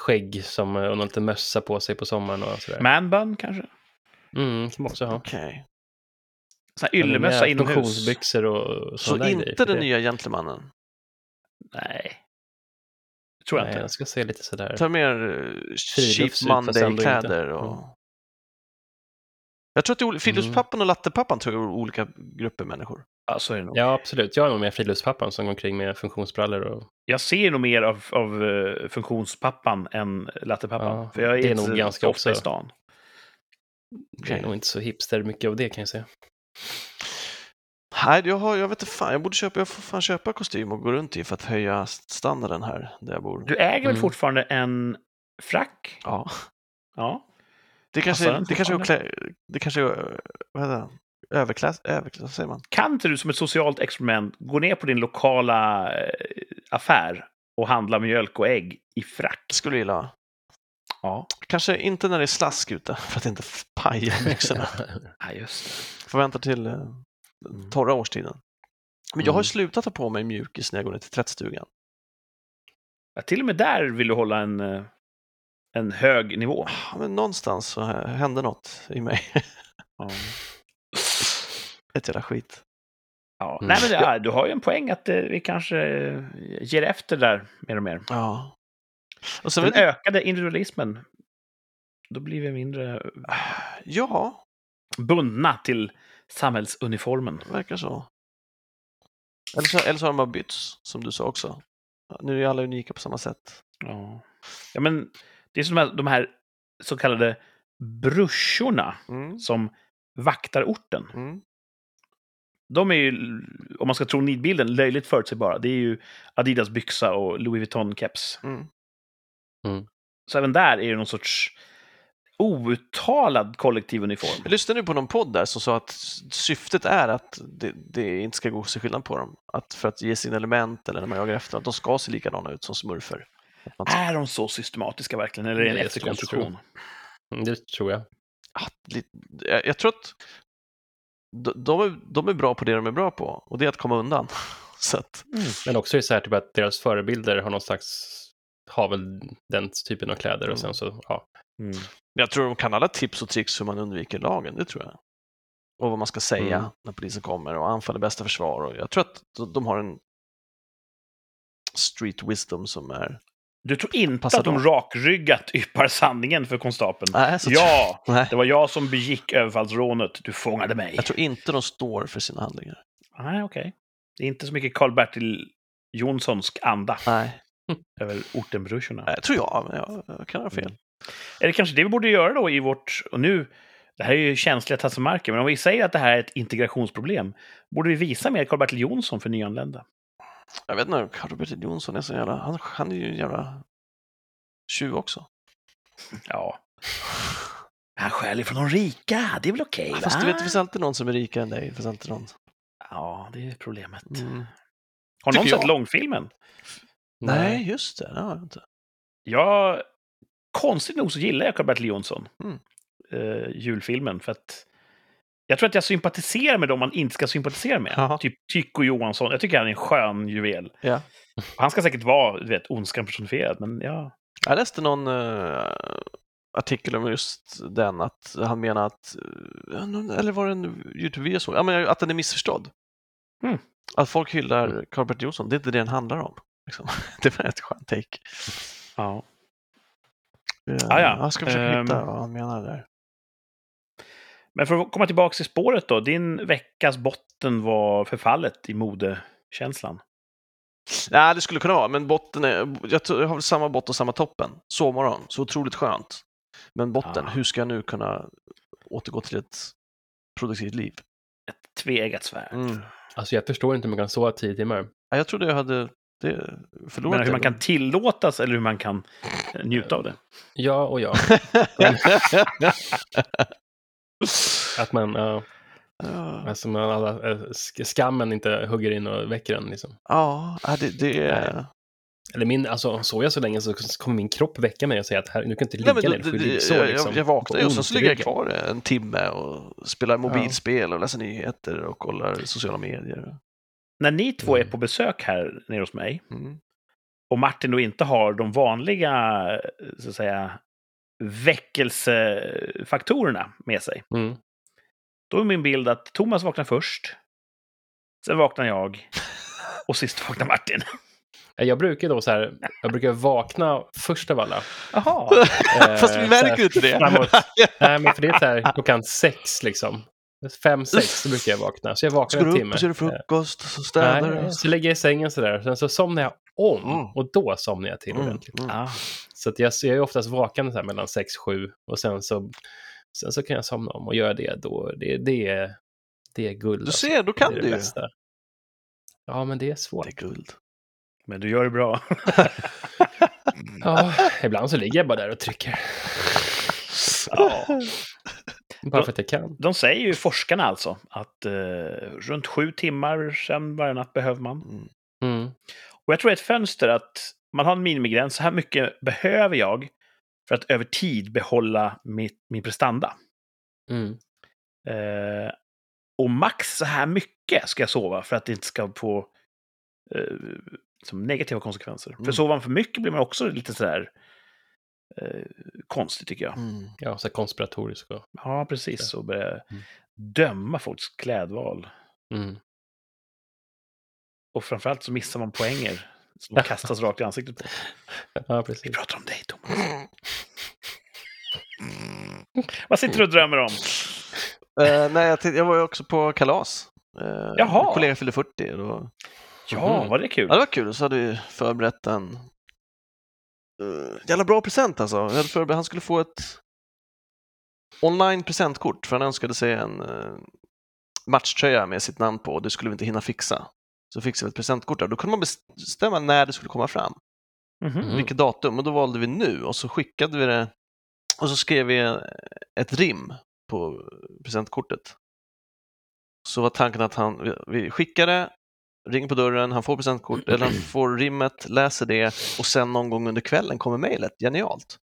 skägg som, och någon liten mössa på sig på sommaren och sådär. Manbun kanske? Mm, kan man också ha. Okej. Sån här yllemössa inomhus? Funktionsbyxor och Så sådana grejer. inte den Det- nya gentlemannen? Nej. Tror jag Nej, inte. jag ska se lite sådär. Ta mer uh, Chief Monday-kläder. Och... Mm. Jag tror att ol- friluftspappan och lattepappan tror jag är olika grupper människor. Ja, så är det nog. Ja, absolut. Jag är nog mer friluftspappan som går omkring med funktionsbrallor och Jag ser nog mer av, av eh, funktionspappan än lattepappan. Ja, för jag är, det är nog ganska ofta också. i stan. det är nog inte så hipster mycket av det kan jag säga. Nej, jag, har, jag vet inte fan, jag borde köpa, jag får fan köpa kostym och gå runt i för att höja standarden här där jag bor. Du äger väl Mm. fortfarande en frack? Ja, Ja. det kanske, den det kanske är, det kanske är vad heter det? överklass, överklass, säger man? Kan inte du som ett socialt experiment gå ner på din lokala eh, affär och handla mjölk och ägg i frack? Skulle jag gilla. Ja. Kanske inte när det är slask ute för att inte paja byxorna. ja, just det. Får vänta till eh, torra årstiden. Men jag har Mm. slutat ta på mig mjukis när jag går ner till tvättstugan. Ja, till och med där vill du hålla en, eh, en hög nivå. Ja, Men någonstans så hände något i mig. Ja. Ett jävla skit. Ja. Mm. Nej, men det, du har ju en poäng att eh, vi kanske eh, ger efter där mer och mer. Ja. Och sen Den jag, ökade individualismen, då blir vi mindre ja, bundna till samhällsuniformen. det verkar så. Eller så, eller så har de bara bytts, som du sa också. Nu är alla unika på samma sätt. Ja, ja men det är som de här, de här så kallade brorsorna Mm. som vaktar orten. Mm. De är ju, om man ska tro nidbilden, löjligt förutsägbara. Det är ju Adidas byxa och Louis Vuitton-keps. Mm. Så även där är det någon sorts outtalad kollektiv uniform. Jag lyssnade nu på någon podd där som sa att syftet är att det, det inte ska gå att se skillnad på dem. Att för att ge sin element eller när man jagar efter, att de ska se likadana ut som smurfer. Att Är de så systematiska verkligen, eller är det en det efterkonstruktion? Mm, Det tror jag. Ah, lite- jag, jag tror att de, de, är, de är bra på det de är bra på och det är att komma undan. Så att, Men också är det så här typ att deras förebilder har någon slags, har väl den typen av kläder Mm. och sen så, ja. Mm. jag tror de kan alla tips och tricks hur man undviker lagen, det tror jag. Och vad man ska säga Mm. när polisen kommer och anfall är bästa försvar. Och jag tror att de, har en street wisdom som är... Du tror inte Passar att de rakryggat yppar sanningen för konstapeln? Nej, så Ja, Nej. det var jag som begick överfallsrånet. Du fångade mig. Jag tror inte de står för sina handlingar. Nej, okej. Det är inte så mycket Karl-Bertil Jonssonsk anda Nej, över ortenbrorsorna. jag tror jag, men jag, jag kan ha fel. Mm. Är det kanske det vi borde göra då i vårt... Och nu, det här är ju känsliga tassemarker, men om vi säger att det här är ett integrationsproblem, borde vi visa mer Karl-Bertil Jonsson för nyanlända? Jag vet inte, Karl-Bertil Jonsson är så jävla... Han, han är ju en jävla tjuv också. Ja. Han stjäl från de rika, det är väl okej? va? Fast du vet, det finns alltid någon som är rikare än dig. Det finns alltid någon. Ja, det är problemet. Mm. Har någon Tycker sett jag. långfilmen? Nej, just det. det har jag inte. Jag, konstigt nog så gillar jag Karl-Bertil Jonsson. Mm. Eh, julfilmen, för att jag tror att jag sympatiserar med dem man inte ska sympatisera med. Jaha. Typ Tycho Johansson. Jag tycker han är en skön juvel. Ja. Han ska säkert vara, du vet, ondskan personifierad, men ja. Jag läste någon eh, artikel om just den, att han menar att, eh, eller var det en Youtube-video så? Ja, men att den är missförstådd. Mm. Att folk hyllar Mm. Karl-Bertil Jonsson, det är inte det den handlar om. Liksom. Det var ett skönt take. ja. Ah, ja. Jag ska försöka hitta Ehm. vad han menar där. Men för att komma tillbaka till spåret då. Din veckas botten var förfallet i mode. känslan. Nej, det skulle kunna vara, men botten är, jag, har väl samma botten och samma toppen. Sovmorgon, så otroligt skönt. Men botten, Ah. hur ska jag nu kunna återgå till ett produktivt liv? Ett tveeggat svärd. Mm. Alltså jag förstår inte hur man kan sova tio timmar. Ja, Jag trodde jag hade det förlorat Men hur man kan tillåtas eller hur man kan eh, njuta av det. Ja och ja. Att man, ja, Ja, alltså man alla, eh, sk- skammen inte hugger in och väcker en liksom. ja det, det är... Eller min, alltså sover jag så länge så kommer min kropp väcka mig och säga att här, nu kan inte Nej, ligga men ner, det, jag, liksom. jag, jag vaknar och så i ligger jag kvar en timme och spelar mobilspel och läser nyheter och kollar sociala medier. När ni två är Mm. på besök här nere hos mig Mm. och Martin då inte har de vanliga, eh, så att säga, väckelsefaktorerna med sig. Mm. Då är min bild att Thomas vaknar först, sen vaknar jag och sist vaknar Martin. Jag brukar då så här, jag brukar vakna först av alla. Jaha. Eh, Fast vi så märker ju inte det. framåt. Nej, men för det är så här klockan sex liksom. Fem, sex, så brukar jag vakna. Så jag vaknar Ska du en upp timme. och det frukost och så städar du. Så- lägger jag i sängen sådär. Sen så somnar jag om. Mm. Och då somnar jag till Mm, ordentligt. mm. Ah. Så att jag, jag är oftast vaken så här mellan sex, sju. Och sen så, sen så kan jag somna om och göra det då. Det, det, är, det är guld. Du alltså. ser, då kan det du ju. Ja, men det är svårt. Det är guld. Men du gör det bra. Ja, ibland så ligger jag bara där och trycker. ja. Bara för att jag kan. De säger ju, forskarna alltså, att eh, runt sju timmar sen varje natt behöver man. Mm. Mm. Och jag tror det är ett fönster att man har en minimigräns. Så här mycket behöver jag för att över tid behålla mitt, min prestanda. Mm. Eh, och max så här mycket ska jag sova för att det inte ska få eh, som negativa konsekvenser. För Mm. sover man för mycket blir man också lite sådär eh, konstigt tycker jag. Mm. Ja, så och... Ja, precis. Och börja Mm. döma folks klädval. Mm. Och framförallt så missar man poänger som kastas rakt i ansiktet på. Ja, Vi precis. pratar om dig, Thomas. Vad sitter du och drömmer om? Eh, nej, jag, jag var ju också på kalas. Uh, Jaha. Min kollega fyllde 40. Då, Ja, Mhm. var det kul? ja, det var kul. Så hade vi förberett en uh, jävla bra present alltså. Jag hade förberett, han skulle få ett online presentkort för han önskade sig en uh, matchtröja med sitt namn på och det skulle vi inte hinna fixa. Så fixade vi ett presentkort där. Då kunde man bestämma när det skulle komma fram. Mhm. Mm. vilket datum och då valde vi nu och så skickade vi det och så skrev vi ett rim på presentkortet. Så var tanken att han, vi- det, ringer på dörren, han får presentkort, eller han får rimmet, läser det och sen någon gång under kvällen kommer mejlet. Genialt!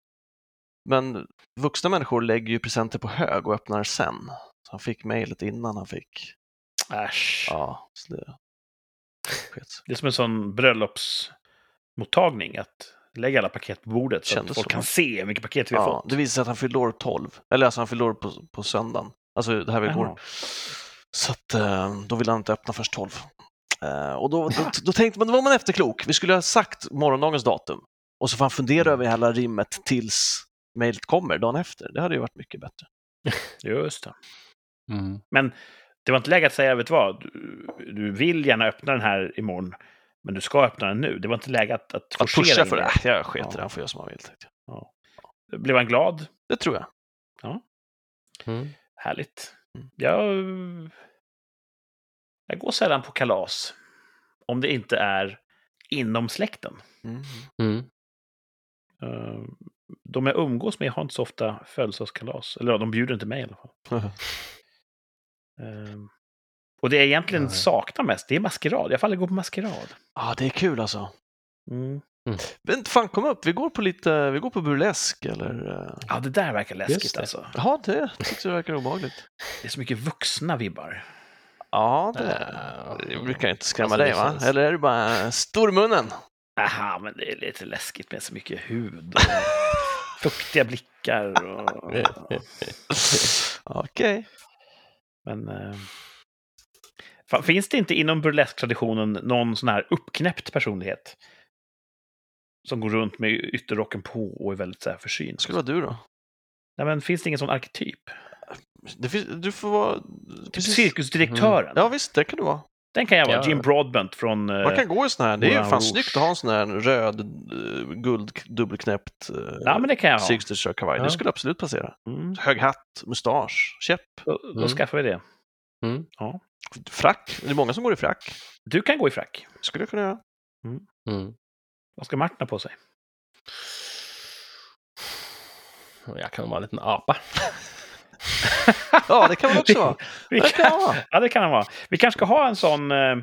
Men vuxna människor lägger ju presenter på hög och öppnar sen. Så han fick mejlet innan han fick, Äsch. ja, så det. Det är som en sån bröllopsmottagning. Att lägga alla paket på bordet så Kändes att folk så. kan se hur mycket paket vi har Ja, fått. det visade sig att han fyllde år 12, eller alltså han fyllde år på, på söndagen. Alltså det här var igår. Så att, eh, då ville han inte öppna först 12. Eh, och då, då, då tänkte man, då var man efterklok. Vi skulle ha sagt morgondagens datum. Och så får han fundera över hela rimmet tills mejlet kommer dagen efter. Det hade ju varit mycket bättre. Just det. Mm. Men det var inte läge att säga, vet du vad, du, du vill gärna öppna den här imorgon, men du ska öppna den nu. Det var inte läge att, att Att pusha för det, jag sket i Ja. det, han får göra som han vill. Jag. Blev han glad? Det tror jag. Mm. Härligt. Mm. Jag, jag går sällan på kalas. Om det inte är inom släkten. Mm. Mm. Eh, De jag umgås med har inte så ofta födelsedagskalas. Eller ja, de bjuder inte mig i alla fall. Eh, Och det jag egentligen Nej. saknar mest, det är maskerad. Jag får aldrig gå på maskerad. Ja, det är kul alltså. Mm. Men fan, kom upp, vi går på lite, vi går på burlesk eller... eh, Ja, det där verkar läskigt alltså. Ja, det tyckte jag verkar obehagligt. Det är så mycket vuxna vibbar. Ja, det, Äh, det brukar inte skrämma alltså, dig va? känns- Eller är det bara stormunnen? Aha, men det är lite läskigt med så mycket hud och fuktiga blickar. Och... Okej. Men eh, fan, finns det inte inom burlesktraditionen någon sån här uppknäppt personlighet? Som går runt med ytterrocken på och är väldigt så här försynt. Skulle vara du då? Nej, men finns det ingen sån arketyp? Det finns, du får vara... Typ cirkusdirektören. Ja visst, det kan du vara. Den kan jag vara. Ja. Jim Broadbent från... eh, Man kan gå i sån här, det är ju fan Rouge. snyggt att ha en sån här röd, uh, guld, dubbelknäppt uh, Ja, men det kan jag ha. Kavaj. Ja. Det skulle absolut passera. Mm. Hög hatt, mustasch, käpp, Då, då Mm. skaffar vi det. Mm. frack. Det är många som går i frack. Du kan gå i frack. Skulle jag kunna göra. Mm. Vad ska Martin ha på sig? Jag kan vara en liten apa. Ja, det kan man också vara. Vi Det kan vara. ja, det kan han vara. Vi kanske ska ha en sån... Eh,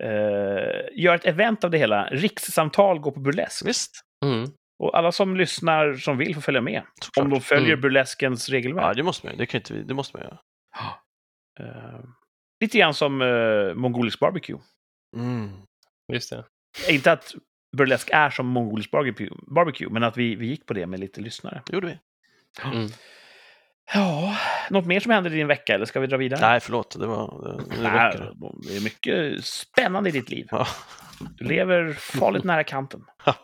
eh, gör ett event av det hela. Rikssamtal går på burlesk. Visst. Mm. Och alla som lyssnar som vill får följa med. Såklart. Om de följer Mm. burleskens Ja, regelverk. det måste man ju. Det, kan inte vi, det måste man göra. Eh, lite grann som uh, mongolisk barbecue. Mm. Just det. Inte att burlesk är som mongolisk barbecue, barbecue men att vi, vi gick på det med lite lyssnare. Det gjorde vi. Mm. Ja, något mer som händer i din vecka, eller ska vi dra vidare? Nej, förlåt. Det var... Det, Nej, det är mycket spännande i ditt liv. Ja. Du lever farligt nära kanten.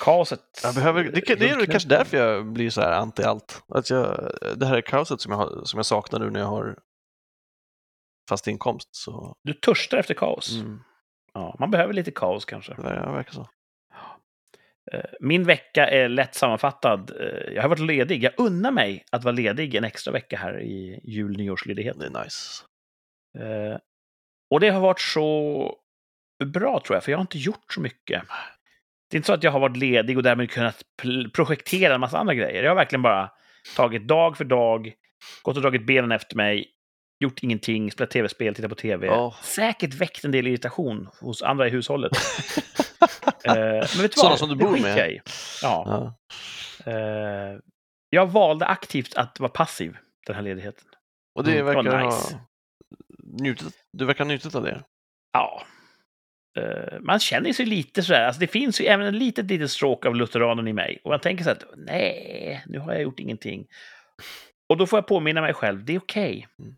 Kaoset. Jag behöver, det, det är kanske därför jag blir så här anti allt. Att jag, det här kaoset som jag, som jag saknar nu när jag har fast inkomst. Så Du törstar efter kaos. mm, Ja, man behöver lite kaos kanske. verkar, det verkar så. Eh, Min vecka är lätt sammanfattad. Eh, Jag har varit ledig. Jag unnar mig att vara ledig en extra vecka här i jul nyårsledighet. Det är nice. Eh, Och det har varit så bra tror jag, för jag har inte gjort så mycket. Det är inte så att jag har varit ledig och därmed kunnat projektera en massa andra grejer. Jag har verkligen bara tagit dag för dag, gått och dragit benen efter mig, gjort ingenting, spelat tv-spel, tittat på tv. Åh. Säkert väckt en del irritation hos andra i hushållet. Eh, men vet du Sådana vad? som du Det bor med. Ja. Ja. Eh, jag valde aktivt att vara passiv den här ledigheten. Och det Mm, det verkar nice. ha njutit, du verkar ha njutit av det. Ja. Eh, man känner sig lite sådär, alltså det finns ju även en litet, litet stråk av lutheranen i mig. Och jag tänker så att nej, nu har jag gjort ingenting. Och då får jag påminna mig själv, det är okej. Mm.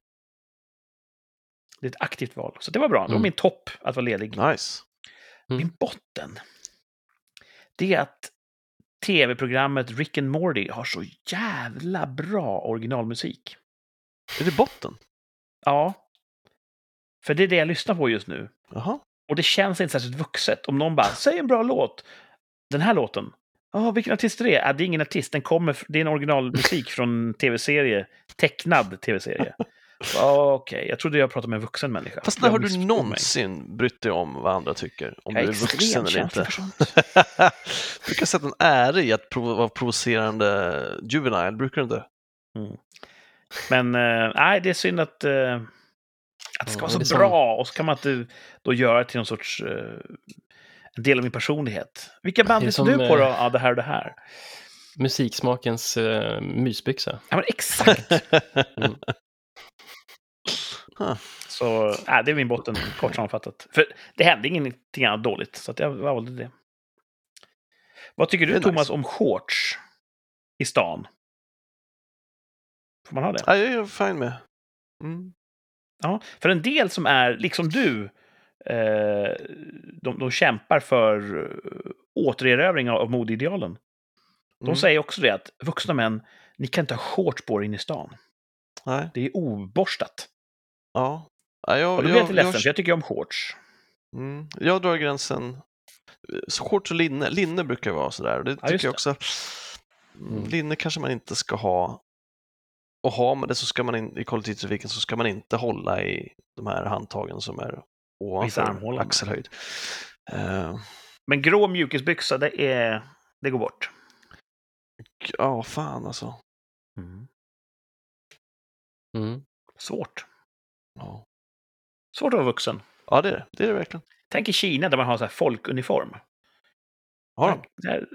Det är ett aktivt val. Så det var bra, det var Mm. min topp att vara ledig. Nice. Mm. Min botten, det är att tv-programmet Rick and Morty har så jävla bra originalmusik. Är det botten? Ja. För det är det jag lyssnar på just nu. Jaha. Och det känns inte särskilt vuxet om någon bara säg en bra låt. Den här låten. Ja, vilken artist är det? Ah, det är ingen artist, den kommer, det är en originalmusik från tv-serie, tecknad tv-serie. Okej, jag trodde jag pratade med en vuxen människa. Fast när Jag har du missförstod mig. någonsin brytt dig om vad andra tycker? Om Jag du är vuxen eller inte? du brukar sätta en ära i att vara provocerande juvenile, brukar du inte? Men eh, nej, det är synd att, eh, att det ska Ja, vara så det är som- bra och så kan man inte då göra det till någon sorts eh, en del av min personlighet. Vilka band lyssnar du på då? eh, Ja, det här och det här. Musiksmakens uh, mysbyxa. Ja, men exakt. Mm. Så äh, det är min botten, kort sammanfattat. För det hände ingenting annat dåligt, så att jag valde det. Vad tycker du, Thomas, nice. om shorts i stan? Får man ha det? Ja, jag är fine med. Mm. Ja, för en del som är, liksom du, eh, de, de kämpar för eh, återerövring av, modeidealen. De Mm. säger också det att vuxna män, ni kan inte ha shorts på er in i stan. Nej. Det är oborstat. Ja. Ja, jag, Och då blir jag jag, lite ledsen, jag, jag tycker om shorts. mm, jag drar gränsen. Shorts och linne, linne brukar vara sådär. Det Ja, tycker jag också. Mm. Mm. Linne kanske man inte ska ha. Och har man det så ska man in, i kollektivtrafiken så ska man inte hålla i de här handtagen som är ovanför axelhöjd. Eh, Men grå mjukisbyxa, det, är, det går bort. ja, fan alltså. Mm. Svårt. Ja, Svårt att vara vuxen. ja det är det. Det är det verkligen. Tänk i Kina där man har så här folkuniform. Har de? Där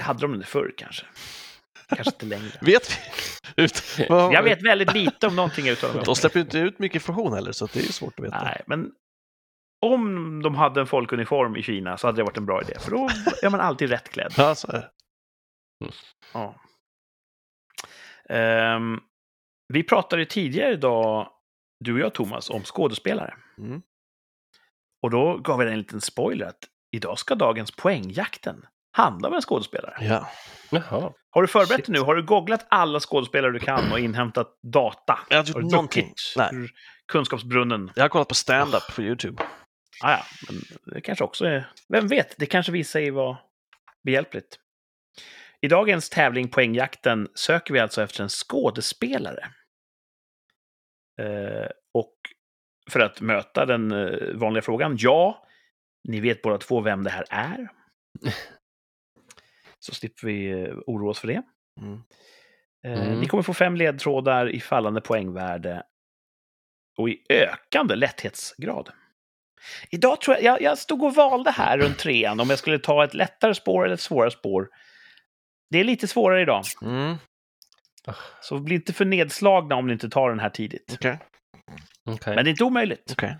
hade de det förr kanske. Kanske inte längre. Vet vi? Ut, Jag vet väldigt lite om någonting dem. De släpper ju inte ut mycket information heller, så det är ju svårt att veta. Nej, men om de hade en folkuniform i Kina så hade det varit en bra idé. För då är man alltid rätt klädd. Ja, så är det. Ja. Ehm, vi pratade tidigare idag, du och jag Thomas, om skådespelare. Mm. Och då gav dig en liten spoiler att idag ska dagens poängjakten handla om en skådespelare. Ja. Jaha. Har du förberett Shit. dig nu? Har du googlat alla skådespelare du kan och inhämtat data? Jag har inte Har gjort du någonting. Nej. kunskapsbrunnen? Jag har kollat på stand-up på YouTube. Ah, ja, men det kanske också är... Vem vet, det kanske visar sig vara behjälpligt. I dagens tävling Poängjakten söker vi alltså efter en skådespelare. Eh, och för att möta den eh, vanliga frågan, ja, ni vet båda två vem det här är. Så slipper vi eh, oroa oss för det. Mm. Eh, Mm. Ni kommer få fem ledtrådar i fallande poängvärde och i ökande lätthetsgrad. Idag tror jag, jag, jag stod och valde här runt trean om jag skulle ta ett lättare spår eller ett svårare spår. Det är lite svårare idag, Mm. så bli inte för nedslagna om ni inte tar den här tidigt. Okej. Okej. Men det är inte omöjligt. Okej.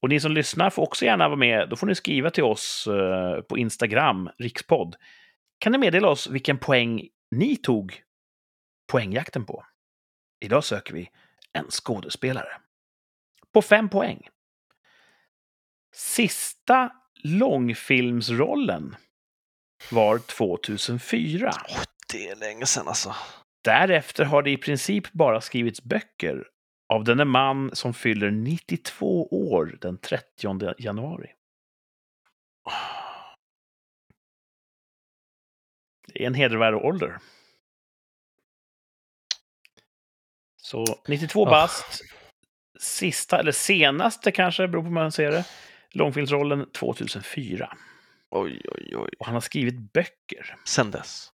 Och ni som lyssnar får också gärna vara med. Då får ni skriva till oss eh, på Instagram, rikspodd. Kan ni meddela oss vilken poäng ni tog poängjakten på? Idag söker vi en skådespelare. På fem poäng. Sista långfilmsrollen var 2004. Åh, det är länge sedan alltså. Därefter har det i princip bara skrivits böcker av denne man som fyller 92 år den 30 januari. Det är en hedervärd ålder. Så 92 Oh. bast, sista, eller senaste kanske, beror på hur man ser det, långfilmsrollen 2004. Oj, oj, oj. Och han har skrivit böcker. Sen dess.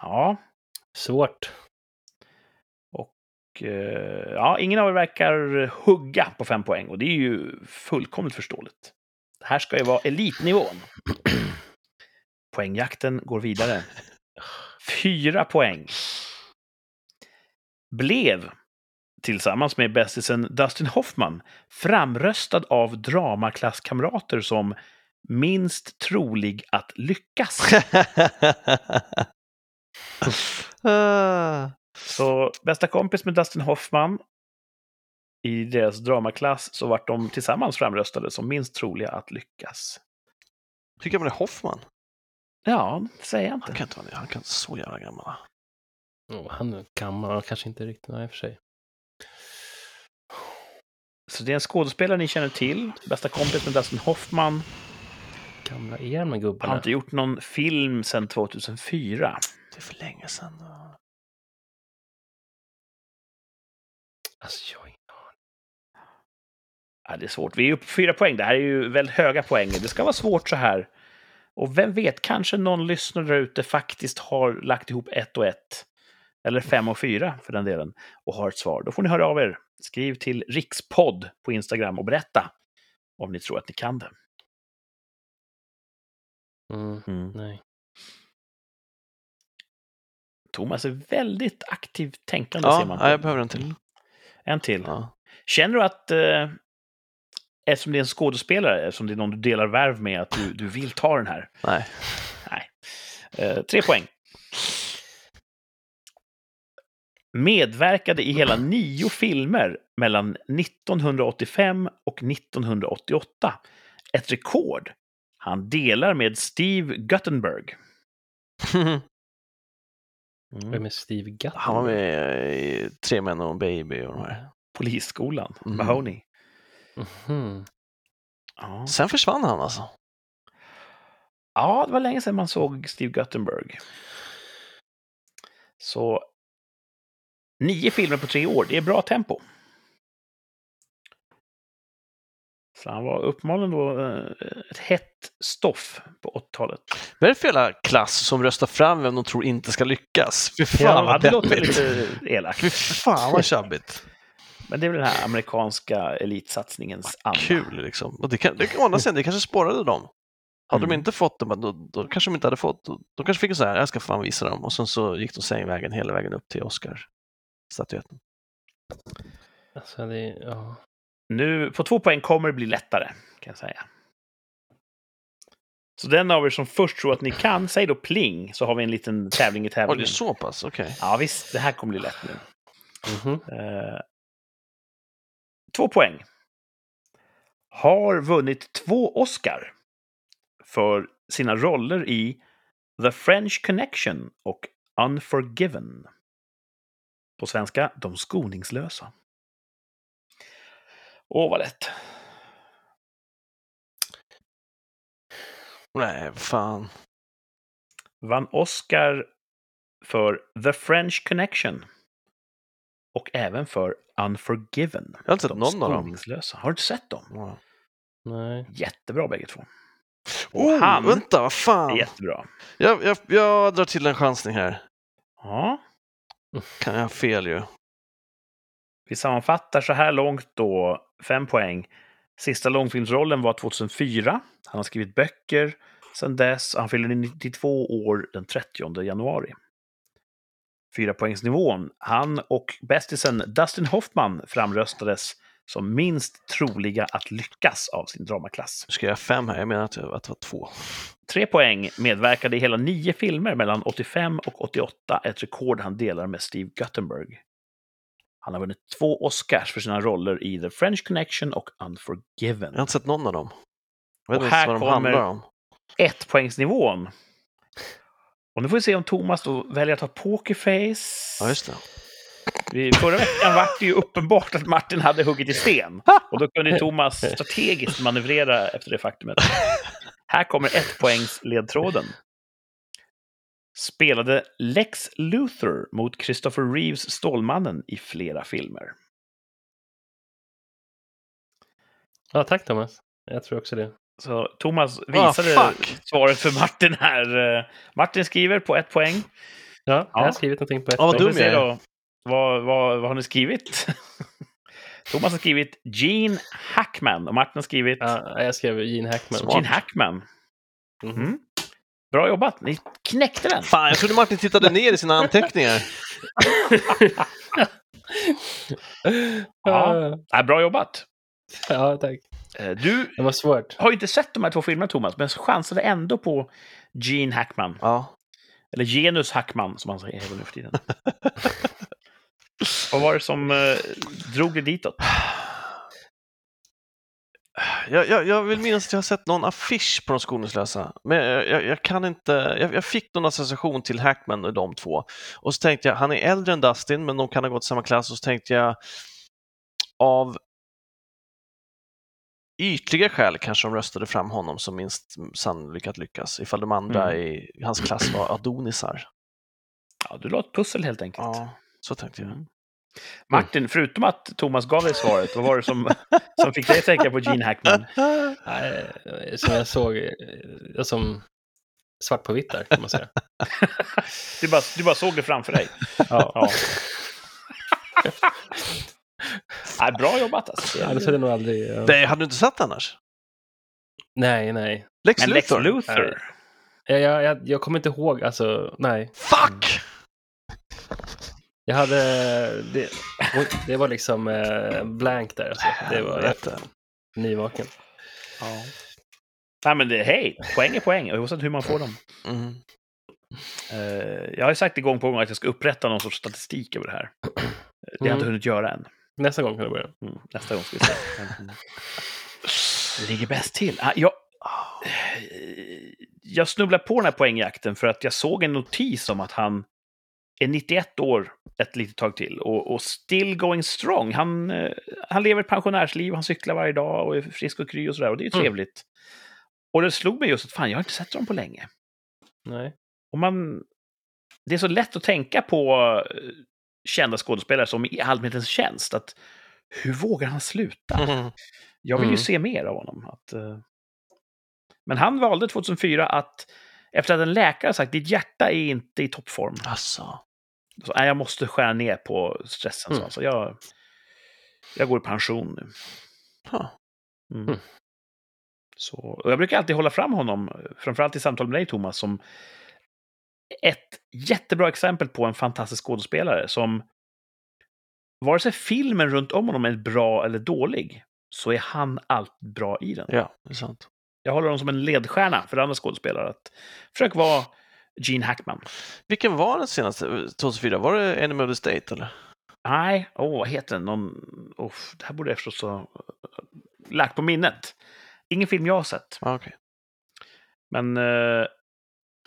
Ja, Svårt. Och eh, ja, ingen av er verkar hugga på fem poäng och det är ju fullkomligt förståeligt. Det här ska ju vara elitnivån. Poängjakten går vidare. Fyra poäng. Blev, tillsammans med bästisen Dustin Hoffman, framröstad av dramaklasskamrater som minst trolig att lyckas. Så bästa kompis med Dustin Hoffman. I deras dramaklass så vart de tillsammans framröstade som minst troliga att lyckas. Hur gammal är Hoffman? Ja, det säger jag Han inte. kan inte vara han kan inte så jävla gammal. Oh, han är gammal, kanske inte riktigt, nej i och för sig. Så det är en skådespelare ni känner till. Bästa kompis med Dustin Hoffman. Gamla är de Har gubbarna. inte gjort någon film sedan 2004. Det är för länge sedan. Alltså, jag har ingen aning. Ja, det är svårt. Vi är uppe på fyra poäng. Det här är ju väldigt höga poäng. Det ska vara svårt så här. Och vem vet, kanske någon lyssnare där ute faktiskt har lagt ihop ett och ett. Eller fem och fyra för den delen. Och har ett svar. Då får ni höra av er. Skriv till rikspodd på Instagram och berätta om ni tror att ni kan det. Mm, nej. Thomas är väldigt aktivt tänkande ser Ja, man. ja, jag behöver en till. En till. Ja. Känner du att, eh, eftersom det är en skådespelare, eftersom det är någon du delar värv med, att du, du vill ta den här? Nej. Nej. Eh, tre poäng. Medverkade i hela nio filmer mellan 1985 och 1988. Ett rekord. Han delar med Steve Guttenberg. Vem är Steve Gatt? Han var med i Tre män och en baby och de här. Polisskolan, Mhm. Mahoney. Mhm. Ja. Sen försvann han alltså. ja, det var länge sedan man såg Steve Guttenberg. Så nio filmer på tre år, det är bra tempo. Så han var uppenbarligen då eh, ett hett stoff på 80-talet. Vad är det för jävla klass som röstar fram vem de tror inte ska lyckas? Fy fan Ja, vad deppigt. lite elakt. Fy fan vad tjabbigt. Men det är väl den här amerikanska elitsatsningens anda. Kul liksom. Och det kan, det, å andra sidan, det kanske spårade dem. Hade Mm. de inte fått det, då, då kanske de inte hade fått. Då, de kanske fick en så här, jag ska fan visa dem. Och sen så gick de sängvägen hela vägen upp till Oscar-statyetten. Alltså, det. Ja. Nu, på två poäng kommer det bli lättare, kan jag säga. Så den av er som först tror att ni kan, säg då pling, så har vi en liten tävling i det tävlingen. är så pass? Okej. Ja, visst, det här kommer bli lätt nu. Mhm. Eh, två poäng. Har vunnit två Oscar för sina roller i The French Connection och Unforgiven. På svenska, De skoningslösa. Åh, vad lätt. Nej, fan. Vann Oscar för The French Connection. Och även för Unforgiven. Jag har inte sett någon av dem. skoningslösa. Har du inte sett dem? Ja. Nej. Jättebra bägge två. Och Oh, han vänta, vad fan. jättebra. Jag, jag, jag drar till en chansning här. Ja. Kan jag ha fel ju? Vi sammanfattar så här långt då, fem poäng. Sista långfilmsrollen var 2004. Han har skrivit böcker sedan dess. Han fyller 92 år den 30 januari. Fyra poängsnivån. Han och bästisen Dustin Hoffman framröstades som minst troliga att lyckas av sin dramaklass. Nu ska jag fem här, jag menar att, jag, att det var två. Tre poäng medverkade i hela nio filmer mellan 85 och 88, ett rekord han delar med Steve Guttenberg. Han har vunnit två Oscars för sina roller i The French Connection och Unforgiven. Jag har inte sett någon av dem. Jag vet Och inte här vad de kommer- handlar om. Ett poängsnivån. Och nu får vi se om Thomas då väljer att ta pokerface. Ja, just det. Vi- Förra veckan var det ju uppenbart att Martin hade huggit i sten. Och då kunde Thomas strategiskt manövrera efter det faktumet. Här kommer ett poängs ledtråden. Spelade Lex Luthor mot Christopher Reeves Stålmannen i flera filmer. Ja, tack Thomas. Jag tror också det. Så Thomas Ah, visade fuck. svaret för Martin här. Eh, Martin skriver på ett poäng. Ja, jag Ja. har skrivit någonting på ett Ja, vad poäng. vi dum jag är. Vad, vad, vad har ni skrivit? Thomas har skrivit Gene Hackman och Martin har skrivit Ja, jag skrev Gene Hackman. Smart. Gene Hackman. Mhm. Mm. Bra jobbat, ni knäckte den. Fan, jag trodde Martin tittade ner i sina anteckningar. Ja. Ja, bra jobbat. ja, tack. Eh, Du Det var svårt. har ju inte sett de här två filmerna, Thomas, men chansade ändå på Gene Hackman. Ja. Eller Genus Hackman, som han säger även nu för tiden. Vad var det som eh, drog dig ditåt? Jag, jag, jag vill minnas att jag har sett någon affisch på de skoningslösa, men jag, jag, jag kan inte, jag, jag fick någon association till Hackman och de två. Och så tänkte jag, han är äldre än Dustin, men de kan ha gått i samma klass, och så tänkte jag av ytliga skäl kanske de röstade fram honom som minst sannolik att lyckas, ifall de andra Mm. i hans klass var adonisar. Ja, du la ett pussel helt enkelt. Ja, så tänkte jag. Mm. Martin, förutom att Thomas gav dig svaret, vad var det som, som fick dig att tänka på Gene Hackman? Nej, som jag såg, eh, som svart på vitt där kan man säga. Du bara, du bara såg det framför dig. Ja. Ja. Nej, bra jobbat alltså. Annars hade jag nog aldrig... Ja. Det hade du inte sett annars? Nej, nej. Lex Men Lex Luthor? Luthor. Jag, jag, jag, jag kommer inte ihåg, alltså, nej. Fuck! Jag hade... Det, oj, det var liksom eh, blank där. Alltså. Det var Helvete. nyvaken. Ja. Nej, men det, hej, poäng är poäng, oavsett hur man får dem. Mm. Eh, jag har ju sagt igång på gång att jag ska upprätta någon sorts statistik över det här. Det har jag inte Mm. hunnit göra än. Nästa gång kan du börja. Mm, nästa gång ska vi se. Det ligger bäst till. Ah, jag, jag snubblade på den här poängjakten för att jag såg en notis om att han är 91 år ett litet tag till och, och still going strong. Han, eh, han lever ett pensionärsliv, han cyklar varje dag och är frisk och kry och sådär och det är ju Mm. trevligt. Och det slog mig just att fan, jag har inte sett dem på länge. Nej. Och man, det är så lätt att tänka på eh, kända skådespelare som i allmänhetens tjänst. Att hur vågar han sluta? Mm. Jag vill ju Mm. se mer av honom. Att, eh, Men han valde 2004 att, efter att en läkare sagt ditt hjärta är inte i toppform, Alltså. Så, nej, jag måste skära ner på stressen. Mm. Så, alltså, jag, jag går i pension nu. Mm. Mm. Så, och jag brukar alltid hålla fram honom, framförallt i samtal med dig Thomas, som ett jättebra exempel på en fantastisk skådespelare som vare sig filmen runt om honom är bra eller dålig, så är han alltid bra i den. Ja, det är sant. Jag håller honom som en ledstjärna för andra skådespelare. Att försök vara Gene Hackman. Vilken var den senaste? 2004? Var det Enemy of the State eller? Nej, åh, vad heter den? Någon... Oh, det här borde jag förstås ha lagt på minnet. Ingen film jag har sett. Ah, okej. Men eh,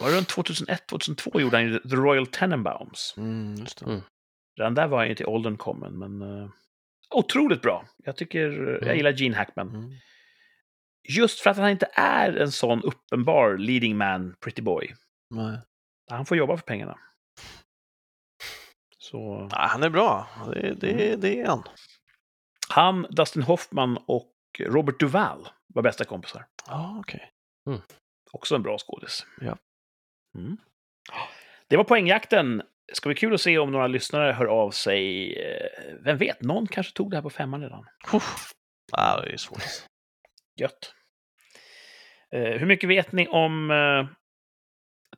var det runt 2001-2002 gjorde han ju The Royal Tenenbaums. Mm, just det. Mm. Redan där var han ju till åldern kommen, men uh, otroligt bra. Jag tycker, jag Mm. gillar Gene Hackman. Mm. Just för att han inte är en sån uppenbar leading man, pretty boy. Nej. Han får jobba för pengarna. Så Ja, han är bra. Det, det, det är han. han, Dustin Hoffman och Robert Duvall var bästa kompisar. Ja, okej. Också en bra skådis. Ja. Mm. Det var poängjakten. Ska bli kul att se om några lyssnare hör av sig. Eh, Vem vet, någon kanske tog det här på femman redan. Uff. Ja, det är svårt. Gött. Eh, Hur mycket vet ni om eh,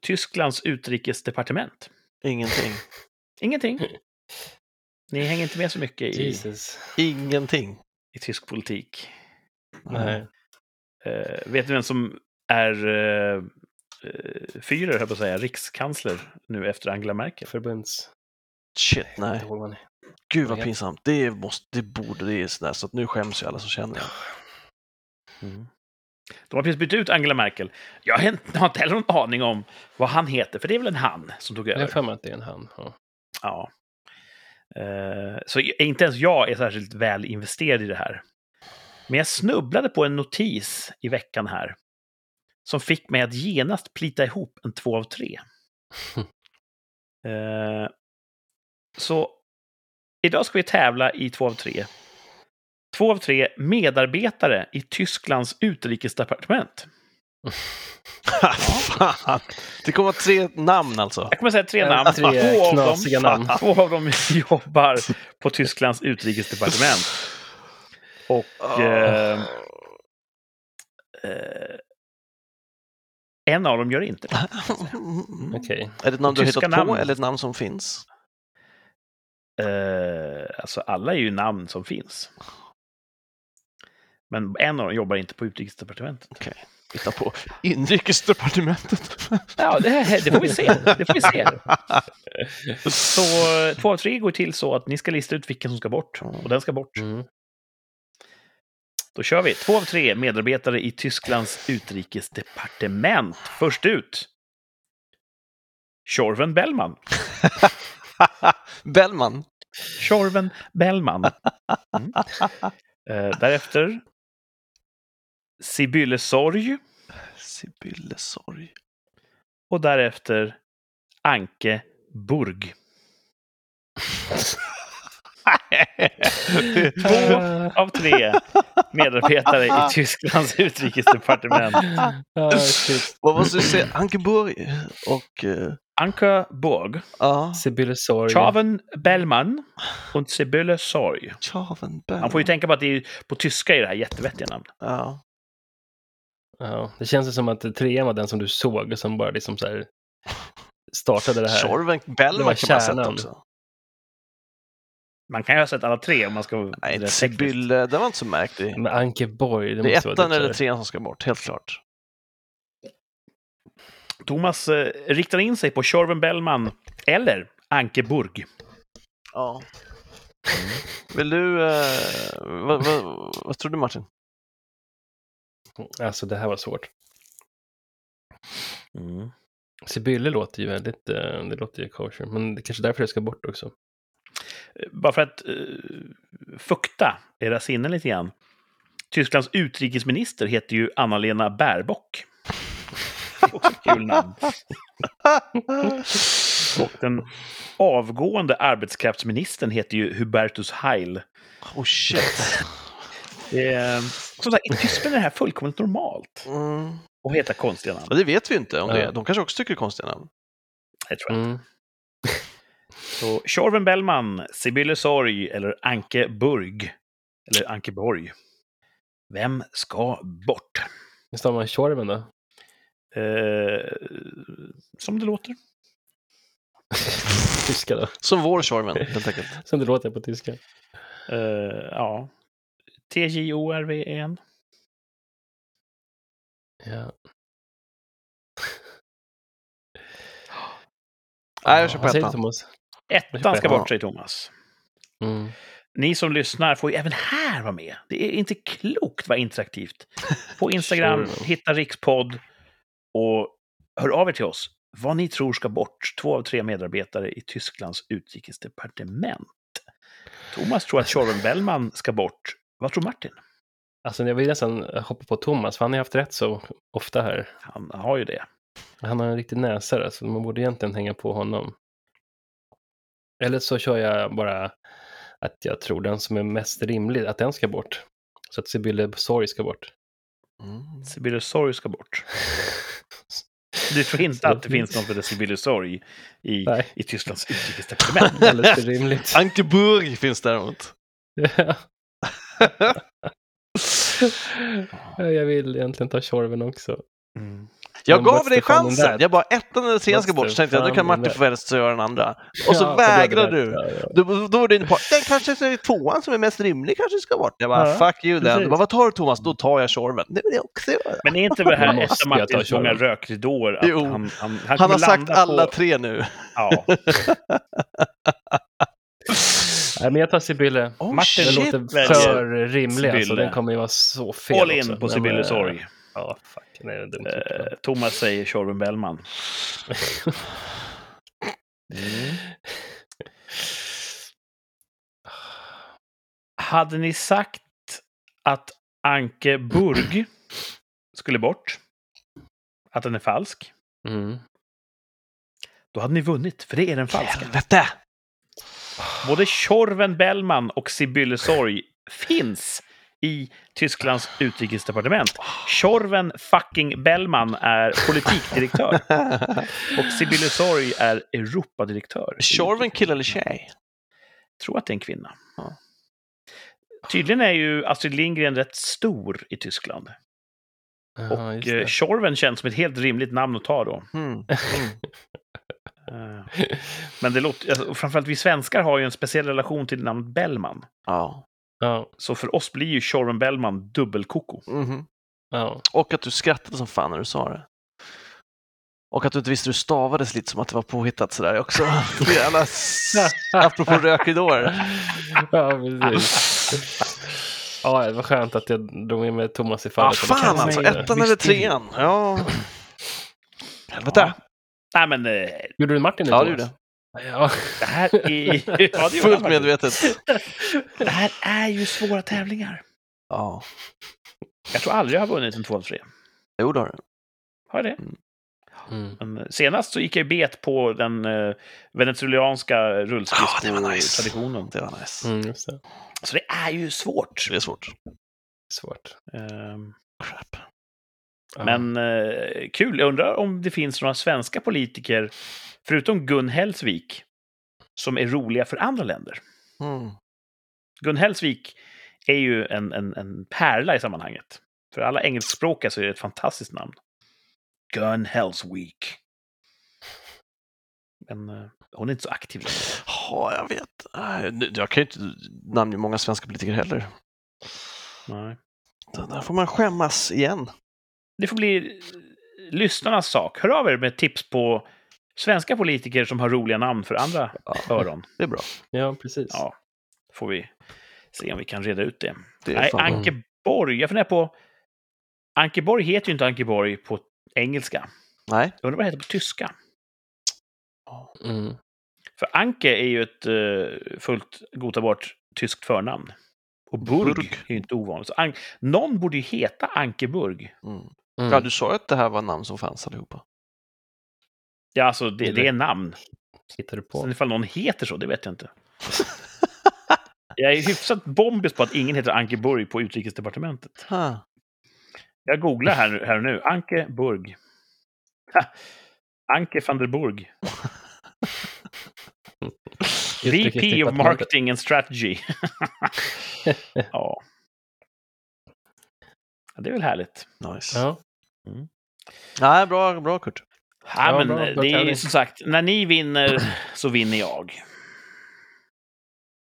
Tysklands utrikesdepartement? Ingenting. Ingenting. Ni hänger inte med så mycket i, Jesus. Ingenting. i tysk politik. Nej. Eh, vet ni vem som är uh, Führer, höll på att säga, rikskansler nu efter Angela Merkel? Förbunds... Shit, nej. Gud vad pinsamt. Det, måste, det borde det är sådär, så att nu skäms ju alla som känner jag. De har precis bytt ut Angela Merkel. Jag har inte- heller någon aning om vad han heter, för det är väl en han som tog Jag över. för mig att det är en han. Ja. Ja. Eh, så inte ens jag är särskilt väl investerad i det här. Men jag snubblade på en notis i veckan här som fick mig att genast plita ihop en två av tre. Eh, så idag ska vi tävla i två av tre. Två av tre medarbetare i Tysklands utrikesdepartement. Fan. Det kommer tre namn alltså. Jag kommer säga tre namn. Tre två, av dem, namn. två av dem jobbar på Tysklands utrikesdepartement. Och eh, eh, en av dem gör inte det. Okej. Är det ett namn du har hittat på namn. eller ett namn som finns? Eh, alltså alla är ju namn som finns. Men en av dem jobbar inte på utrikesdepartementet. Hitta på Inrikesdepartementet. Ja, det, det får vi se. Det får vi se. Så två av tre går till så att ni ska lista ut vilken som ska bort. Och den ska bort. Mm. Då kör vi. Två av tre medarbetare i Tysklands utrikesdepartement. Först ut. Tjorven Bellman. Bellman. Tjorven Bellman. Mm. Eh, därefter Sibylle Sorg. Sibylle Sorg. Och därefter Anke Burg. Två av tre medarbetare i Tysklands utrikesdepartement. Vad måste du säga? Ankeborg och... eh, Anke Burg, Ja, Sibylle Sorg. Tjaven Bellman och Sibylle Sorg. Tjaven Bellman. Man får ju tänka på att det är, på tyska är det här jättevettiga namn. Ja. Ja, det känns ju som att trean var den som du såg och som bara liksom så här startade det här. Tjorven Bellman var kan man ha sett också. Man kan ju ha sett alla tre om man ska... Nej. Sibylle, den var inte så märklig. Men Anke Borg, det, Det är måste vara ettan typ eller trean som ska bort, helt klart. Thomas eh, riktar in sig på Tjorven Bellman eller Anke Burg. Ja. Vill du... Eh, vad, vad, vad tror du Martin? Alltså det här var svårt. Mm. Sibylle låter ju väldigt, eh, det låter ju kosher. Men det är kanske därför det ska bort också. Bara för att uh, fukta era sinnen lite grann. Tysklands utrikesminister heter ju Anna-Lena ett kul namn. Och den avgående arbetskraftsministern heter ju Hubertus Heil. Oh shit. Det är, som sagt, I Tyskland är det här fullkomligt normalt. Mm. Att heta konstiga namn. Ja, det vet vi inte om det. Ja. De kanske också tycker är konstiga namn. Det tror jag. Mm. Så Tjorven Bellman, Sibylle Sorg eller Anke Burg. Eller Anke Borg. Vem ska bort? Hur stavar man Tjorven då? Eh, som det låter. Tyska då? Som vår Tjorven, helt enkelt. Som det låter på tyska. Eh, ja. T-J-O-R-V-E-N. Ja. Nej, jag du ettan. Thomas? Ettan ska bort, säger Thomas. Mm. Ni som lyssnar får ju även här vara med. Det är inte klokt vad interaktivt. På Instagram, Sure. hitta Rikspodd och hör av er till oss vad ni tror ska bort. Två av tre medarbetare i Tysklands utrikesdepartement. Thomas tror att Tjorven Bellman ska bort. Vad tror Martin? Alltså jag vill nästan hoppa på Thomas, för han har haft rätt så ofta här. Han har ju det. Han har en riktig näsa där, så man borde egentligen hänga på honom. Eller så kör jag bara att jag tror den som är mest rimlig, att den ska bort. Så att Sibylle Sorg ska bort. Mm. Sibylle Sorg ska bort. Du tror inte att det finns någon heter Sibylle Sorg i, Nej. i Tysklands utrikesdepartement? Alldeles för rimligt. Ankeburg finns däremot. jag vill egentligen ta Tjorven också. Mm. Jag gav dig chansen. Jag bara ettan eller trean ska bort. Så tänkte jag, då kan in Martin få välja att göra den andra. Och så Ja, vägrar du. Då, då var du inne på, den kanske är tvåan som är mest rimlig kanske ska bort. Jag bara, Ja, fuck you precis. Du bara, vad tar du Thomas? Då tar jag Tjorven. Det vill jag också göra. Men är inte det här ett av Martins många rökridåer? Jo. han, han, han, Han har sagt alla på, tre nu. Ja, Nej, men jag tar Sibylle. Oh, Martin shit. låter för rimlig, alltså. Den kommer ju vara så fel all in också. på Den Sibylle är- Sorg. Ja, fuck. Nej, det är dumt. Eh, Thomas säger Tjorven Bellman. Hade ni sagt att Anke Burg skulle bort, att den är falsk, Mm. då hade ni vunnit, för det är den falska. Helvete! Både Tjorven Bellman och Sibylle Sorg finns i Tysklands utrikesdepartement. Tjorven fucking Bellman är politikdirektör och Sibylle Sorg är Europadirektör. Tjorven kille eller tjej? Jag tror att det är en kvinna. Ja. Tydligen är ju Astrid Lindgren rätt stor i Tyskland. Ja, Och eh. Tjorven känns som ett helt rimligt namn att ta då. Mm. Mm. Eh, Men det låter, alltså, framförallt vi svenskar har ju en speciell relation till namnet Bellman. Ja. Ja, Så för oss blir ju Tjorven Bellman dubbelkoko. Mhm. ja. Och att du skrattade som fan när du sa det. Och att du inte visste hur stavades lite som att det var påhittat sådär också. Jävla... Apropå rökridåer. ja, precis. Ja, det var skönt att jag drog med mig Thomas i Ja, fallet. fan alltså. Ettan eller trean? Ja. Helvete. Ja. Nej, men eh, Gjorde du Martin nu, Ja, det gjorde Ja. det här är... Ja, det gjorde Fullt medvetet. Det här är ju svåra tävlingar. Ja. Jag tror aldrig jag har vunnit en 2 av 3. Jo, det har du. Har jag det? Mm. Men eh, senast så gick jag bet på den eh, venezuelanska Ja, det var nice. rullskridsko-traditionen. Det var nice. Mm, just det. Så det är ju svårt. Det är svårt. Svårt. Ehm, Crap. Men eh, kul. Jag undrar om det finns några svenska politiker, förutom Gun Hellsvik, som är roliga för andra länder. Mm. Gun Hellsvik är ju en, en, en pärla i sammanhanget. För alla engelskspråkiga så är det ett fantastiskt namn. Gun Hellsvik. Men eh, hon är inte så aktiv. Ja, jag vet. Jag kan ju inte namnge många svenska politiker heller. Nej. Där får man skämmas igen. Det får bli lyssnarnas sak. Hör av er med tips på svenska politiker som har roliga namn för andra Ja, öron. det är bra. Ja, precis. Ja, får vi se om vi kan reda ut det. Det Nej, fan- Anke Borg. Jag funderar på... Anke Borg heter ju inte Anke Borg på engelska. Nej. Jag undrar vad det heter på tyska. Mm. För Anke är ju ett eh, fullt godtagbart tyskt förnamn. Och Burg, Burg. är ju inte ovanligt. Så An- Någon borde ju heta Anke Burg. Mm. Mm. Ja, du sa ju att det här var namn som fanns allihopa. Ja, alltså det, det är namn. Hittar du på? Sen ifall någon heter så, det vet jag inte. Jag är hyfsat bombis på att ingen heter Anke Burg på utrikesdepartementet. Ha. Jag googlar här, här nu. Anke Burg. Ha. Anke van der Burg. VP of Marketing and Strategy. ja. Det är väl härligt. Nice. Ja. Nej, bra, bra Kurt. Ja, Ja, men bra, bra det är som sagt, när ni vinner så vinner jag.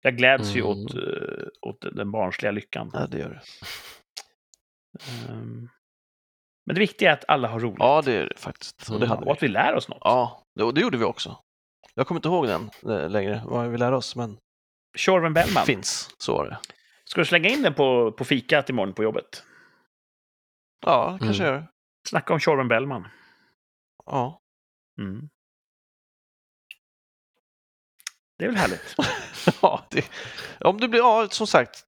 Jag gläds ju Mm. åt, eh, åt den barnsliga lyckan. Ja, det gör det. Ehm, men det viktiga är att alla har roligt. Ja, det är det faktiskt. Och det Mm. hade och vi. att vi lär oss något. Ja, det, det gjorde vi också. Jag kommer inte ihåg den eh, längre, vad vi lärde oss, men Tjorven Bellman. finns. Så var det. Ska du slänga in den på, på fikat imorgon på jobbet? Ja, kanske Mm. gör. Snacka om Tjorven Bellman. Ja. Mm. Det är väl härligt? ja det, om du blir, ja, som sagt,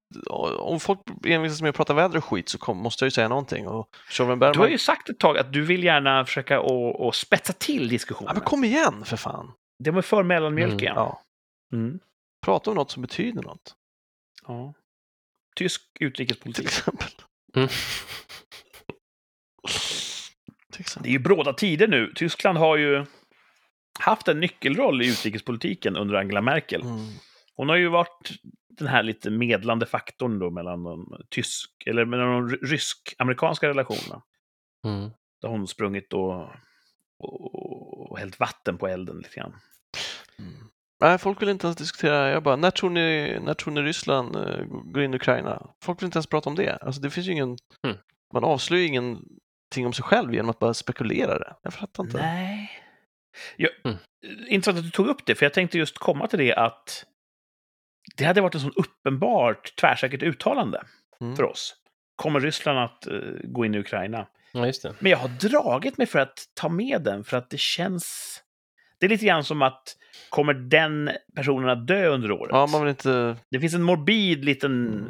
om folk envisas med att prata väder och skit så kom, måste jag ju säga någonting. Och Tjorven Du har ju sagt ett tag att du vill gärna försöka att att spetsa till ja, diskussionen. men kom igen för fan. Det var för mellanmjölk Mm. Ja, Mm. prata om något som betyder något, Ja. Tysk till utrikespolitik. exempel. Mm. Det är ju bråda tider nu. Tyskland har ju haft en nyckelroll i utrikespolitiken under Angela Merkel. Mm. Hon har ju varit den här lite medlande faktorn då mellan de tysk, eller mellan de rysk-amerikanska relationerna. Mm. Där hon sprungit och, och, och hällt vatten på elden lite grann. Mm. Nej, folk vill inte ens diskutera. Jag bara, när tror ni, när tror ni Ryssland eh, går in i Ukraina? Folk vill inte ens prata om det. Alltså, det finns ju ingen... Mm. Man avslöjar ingenting om sig själv genom att bara spekulera det. Jag fattar inte. Nej. Jag, Mm. Intressant att du tog upp det, för jag tänkte just komma till det att det hade varit en sån uppenbart tvärsäkert uttalande Mm. för oss. Kommer Ryssland att eh, gå in i Ukraina? Ja, just det. Men jag har dragit mig för att ta med den, för att det känns... Det är lite grann som att kommer den personen att dö under året? Ja, man vill inte... Det finns en morbid liten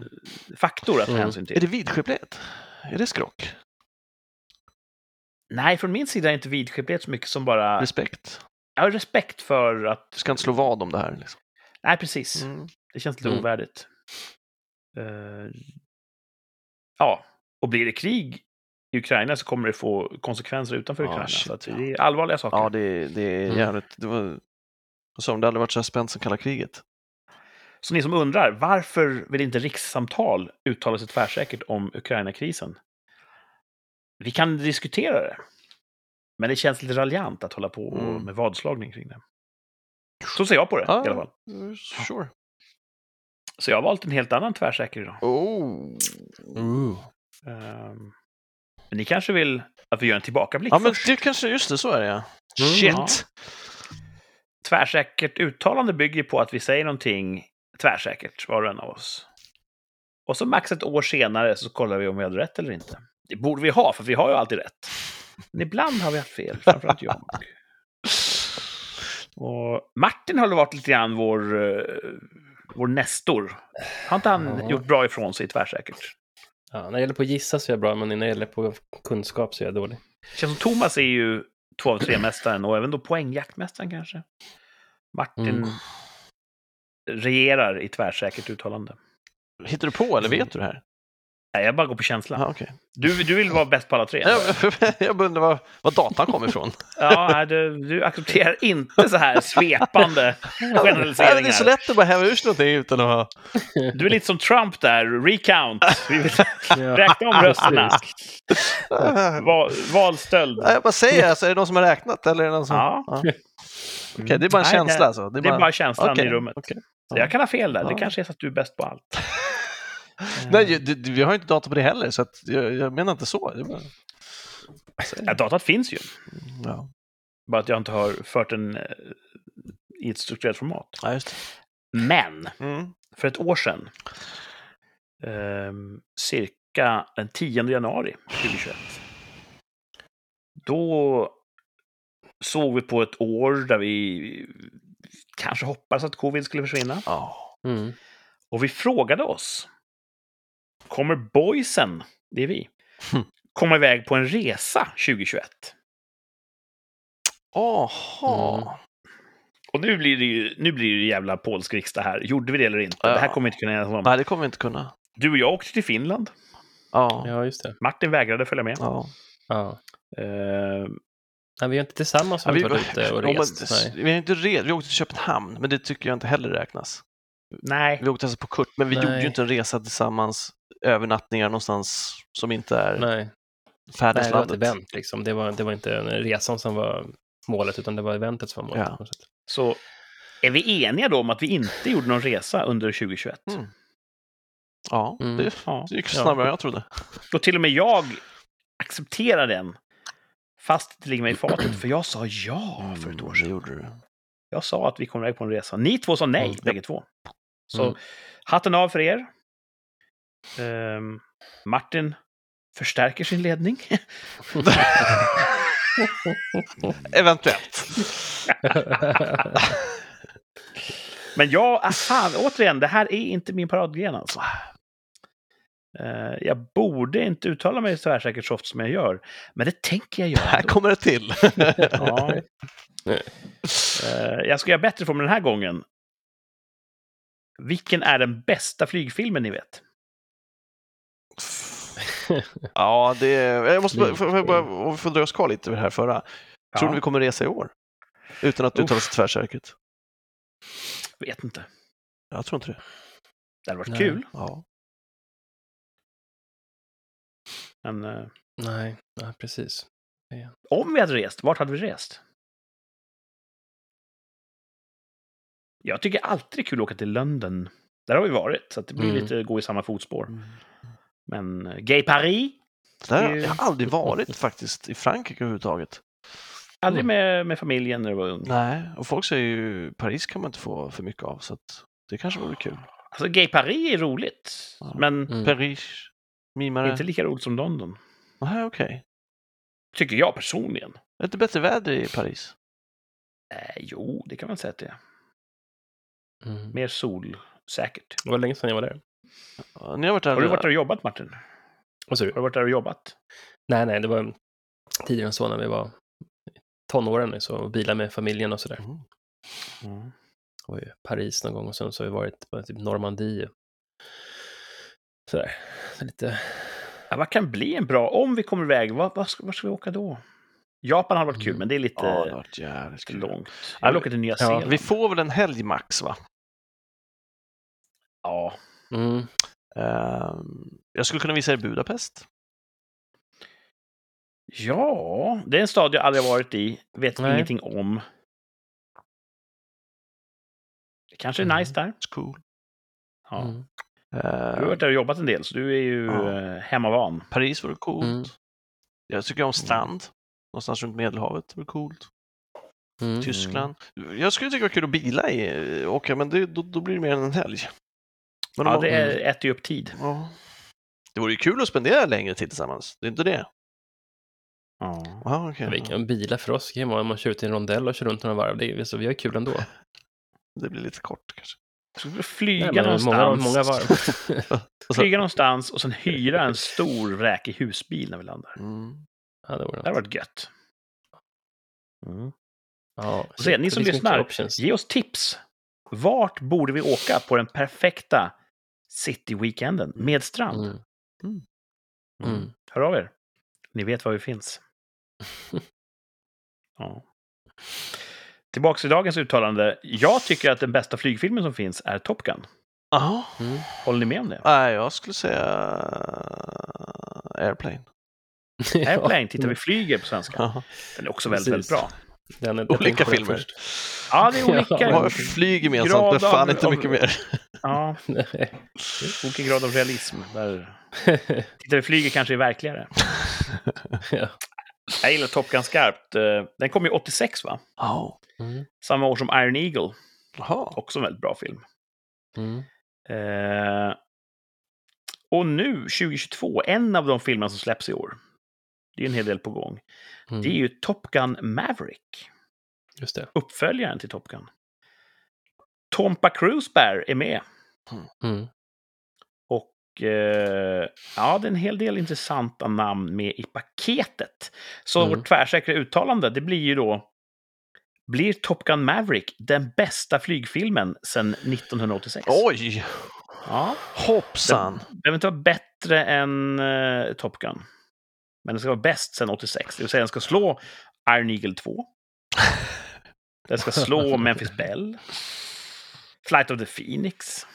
faktor att ta Mm. hänsyn till. Är det vidskeplighet? Är det skrock? Nej, från min sida är inte vidskeplighet så mycket som bara... Respekt? Har respekt för att... Du ska inte slå vad om det här. Liksom. Nej, precis. Mm. Det känns lite Mm. ovärdigt. Eh, ja, och blir det krig i Ukraina så kommer det få konsekvenser utanför Ja, Ukraina. shit, så ja. det är allvarliga saker. Ja, det, det är Mm. jävligt... Det var... Som det aldrig varit så här spänt som kalla kriget. Så ni som undrar, varför vill inte rikssamtal uttala sig tvärsäkert om Ukraina-krisen? Vi kan diskutera det. Men det känns lite raljant att hålla på Mm. med vadslagning kring det. Så ser jag på det Ja. i alla fall. Sure. Så jag har valt en helt annan tvärsäker idag. Oh. Ooh. Ehm, men ni kanske vill att vi gör en tillbakablick Ja, men först? det kanske... Just det, så är det ja. Mm, Shit! ja. Tvärsäkert uttalande bygger på att vi säger någonting tvärsäkert, var och en av oss. Och så max ett år senare så kollar vi om vi hade rätt eller inte. Det borde vi ha, för vi har ju alltid rätt. Men ibland har vi haft fel, framförallt jag. Och Martin har väl varit lite grann vår, eh, vår nestor. Har inte han Ja. gjort bra ifrån sig tvärsäkert? Ja, när det gäller på att gissa så är jag bra, men när det gäller på kunskap så är jag dålig. känns som Thomas är ju två av tre-mästaren och även då poängjaktmästaren kanske. Martin Mm. regerar i tvärsäkert uttalande. Hittar du på eller vet du det här? Nej, jag bara går på känsla. Ja, okej. Du, du vill vara bäst på alla tre? Jag, jag bara undrar var, var datan kom ifrån. Ja, nej, du, du accepterar inte så här svepande Nej, men det är så generaliseringar. lätt att bara häva ur sig någonting utan att ha... Du är lite som Trump där, recount. Vi vill Ja. räkna om rösterna. Nej, Val, valstöld. jag bara säger, alltså, är det någon som har räknat eller är det någon som... Ja. Okej, det är bara en Nej, känsla det- alltså? Det är bara känslan Okej, i rummet. okej. Så jag kan ha fel där. Det Ja. kanske är så att du är bäst på allt. Nej, det, det- vi har ju inte data på det heller, så att jag, jag menar inte så. Är bara... Ja, datat finns ju. Ja. Bara att jag inte har fört den eh, i ett strukturerat format. ja, just Men. Mm. för ett år sedan, ehm, cirka den 10 januari 2021, då såg vi på ett år där vi kanske hoppades att covid skulle försvinna. Ja. Mm. Och vi frågade oss, kommer boysen, det är vi, Hmm. komma iväg på en resa 2021? Jaha. Mm. Och nu blir det ju nu blir det jävla polsk riksdag här. Gjorde vi det eller inte? Ja. Det här kommer vi inte kunna enas om. Nej, det kommer vi inte kunna. Du och jag åkte till Finland. Ja. Ja, just det. Martin vägrade följa med. ja. Ja. Eh, Nej, vi har inte tillsammans Ja, har vi vi, varit ute och men- rest. Nej. vi har inte res, vi åkte till Köpenhamn, men det tycker jag inte heller räknas. nej, Vi åkte alltså på kurt, men vi Nej. gjorde ju inte en resa tillsammans, övernattningar någonstans som inte är Nej. Nej, det var ett färdeslandet. event liksom. Det var, det var inte resan som var målet, utan det var eventet som var målet. Ja. på något sätt. så är vi eniga då om att vi inte gjorde någon resa under 2021? Mm. Ja, Mm. det, Ja. det gick Ja. snabbare än jag trodde. Och till och med jag accepterar den. Fast det ligger mig i fatet, för jag sa ja för ett år sedan. gjorde du. Jag sa att vi kommer iväg på en resa. Ni två sa nej, Mm. bägge två. Så Mm. hatten av för er. Ehm, Martin förstärker sin ledning. Eventuellt. Men ja, ah, fan, återigen, det här är inte min paradgren alltså. Eh, jag borde inte uttala mig tvärsäkert så ofta som jag gör, men det tänker jag göra. Här kommer det till. Ja. Eh, jag ska göra bättre från mig den här gången. Vilken är den bästa flygfilmen ni vet? ja, det Jag måste bara, får, om vi får dra oss kvar lite vid det här förra. Tror ni vi kommer resa i år? Utan att uttala sig tvärsäkert. Vet inte. Jag tror inte det. Det hade varit Nej. kul, Ja. men eh, Nej, ja, precis. om vi hade rest, vart hade vi rest? Jag tycker alltid det är kul att åka till London. Där har vi varit, så att det blir Mm. lite gå i samma fotspår. Men eh, Gay Paris, Där, Det- jag har aldrig varit faktiskt i Frankrike överhuvudtaget. aldrig med, med familjen när du var ung. Nej, och folk säger ju Paris kan man inte få för mycket av, så att det kanske vore kul. Alltså Gay Paris är roligt, Ja. men Mm. Paris, mimare. inte lika roligt som London. Nej, okej. Tycker jag personligen. Är det inte bättre väder i Paris? Eh, jo, det kan man säga att det är. Mm. Mer solsäkert. Det var länge sedan jag var där. Ja, Ni har varit där? Har du varit där och jobbat, Martin? Vad sa du? Har du varit där och jobbat? Nej, nej, det var tidigare än så när vi var tonåren, så bilar med familjen och sådär. Mm. Mm. var i Paris någon gång och sen så har vi varit på typ Normandie. Sådär, så lite... Ja, vad kan bli en bra, om vi kommer iväg, vad, vad ska, var ska vi åka då? Japan har varit kul, Mm. men det är lite, Ja, det har varit jävligt långt. Jag vill åka till Nya Zeeland. Vi får väl en helg max, va? Ja, Mm. Ehm, jag skulle kunna visa er Budapest. ja, det är en stad jag aldrig varit i, vet Nej. ingenting om. Det kanske är Mm. nice där. It's cool. Ja. Mm. Du har varit där och jobbat en del, så du är ju Ja. eh, hemmavan. Paris vore coolt. Mm. Jag tycker om strand. Någonstans runt Medelhavet vore coolt. Mm. Tyskland. Jag skulle tycka det var kul att bila i, åka, men det, då, då blir det mer än en helg. Men Ja, man- det är, äter ju upp tid. ja. det vore ju kul att spendera längre tid tillsammans. Det är inte det? Ja. Ja, okej. Vi kan bila för oss, kan vara om man kör ut i en rondell och kör runt några varv. Det är, så vi har kul ändå. Det blir lite kort kanske. Så flyga Nej, men någonstans. många, många varv. Så- Flyga någonstans och sen hyra en stor räkig husbil när vi landar. Mm. ja, det vore Det hade varit gött. Mm. Ja, Och se, ni som det lyssnar. Ge oss tips. Vart borde vi åka på den perfekta city-weekenden med strand? Mm. Mm. Mm. Hör av er. Ni vet var vi finns. Ja. Tillbaks till dagens uttalande. Jag tycker att den bästa flygfilmen som finns är Top Gun. Jaha. Mm. Håller ni med om det? Nej, jag skulle säga Airplane. Airplane, tittar vi flyger på svenska. Den är också väldigt, väldigt Precis. bra. Den är, Olika filmer. först. Ja, det är olika. Ja, flyg gemensamt, men fan av- inte mycket mer. Ja, olika grad av realism. Där tittar vi flyger kanske är verkligare. ja. Jag gillar Top Gun skarpt. Eh, Den kom ju 86, va? Ja. Mm. Samma år som Iron Eagle. Jaha. Också en väldigt bra film. Mm. Eh, och nu, 2022, en av de filmerna som släpps i år, det är en hel del på gång, Mm. det är ju Top Gun Maverick. Just det. Uppföljaren till Top Gun. Tompa Cruise Bear är med. Mm. Och eh, ja, det är en hel del intressanta namn med i paketet. Så Mm. vårt tvärsäkra uttalande, det blir ju då blir Top Gun Maverick den bästa flygfilmen sedan 1986? Oj! Ja, Hoppsan! den behöver inte vara bättre än eh, Top Gun. Men den ska vara bäst sedan 86. Det vill säga den ska slå Iron Eagle 2. Den ska slå Memphis Bell. Flight of the Phoenix.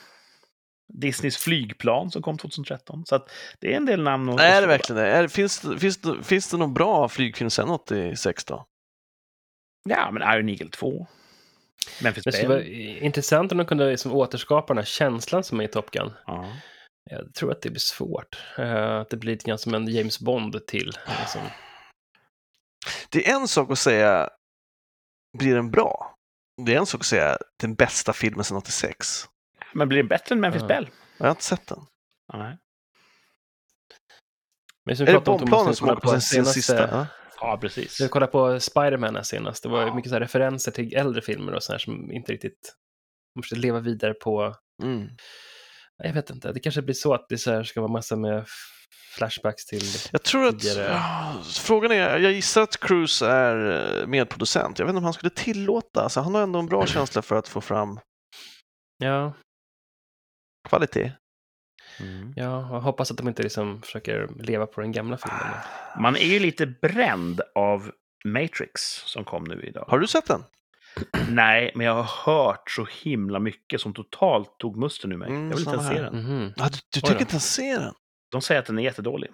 Disneys flygplan som kom 2013. Så att det är en del namn att Är det verkligen det? Är, finns, finns, finns det någon bra flygfilm sen 86 då? Ja, men Iron Eagle 2. Memphis Det skulle vara intressant om de kunde liksom återskapa den här känslan som är i Top Gun. Ja. Jag tror att det blir svårt. Eh, att det blir lite grann som en James Bond till. Liksom. Det är en sak att säga, blir den bra? Det är en sak att säga den bästa filmen sedan 86. Men blir det bättre än Memphis Ja. Bell? Jag har inte sett den. Nej. Men som Är det pratade om bombplanen som åker på sin, sin senaste, sista? Ja. Ja, precis. Jag kollade på Spiderman senast. Det var Ja. mycket så här referenser till äldre filmer och sådär som inte riktigt... Man måste leva vidare på... Mm. Jag vet inte, det kanske blir så att det så här ska vara massa med flashbacks till... Jag tror att, Tidigare. ja, frågan är, jag gissar att Cruise är eh, medproducent. Jag vet inte om han skulle tillåta, alltså han har ändå en bra känsla för att få fram Ja, kvalitet. ja, jag hoppas att de inte liksom försöker leva på den gamla filmen. Man är ju lite bränd av Matrix som kom nu idag. Har du sett den? Nej, men jag har hört så himla mycket som totalt tog musten ur mig. Mm, jag vill inte ens se den. Mhm. Ja, du du tycker inte ens se den? De säger att den är jättedålig.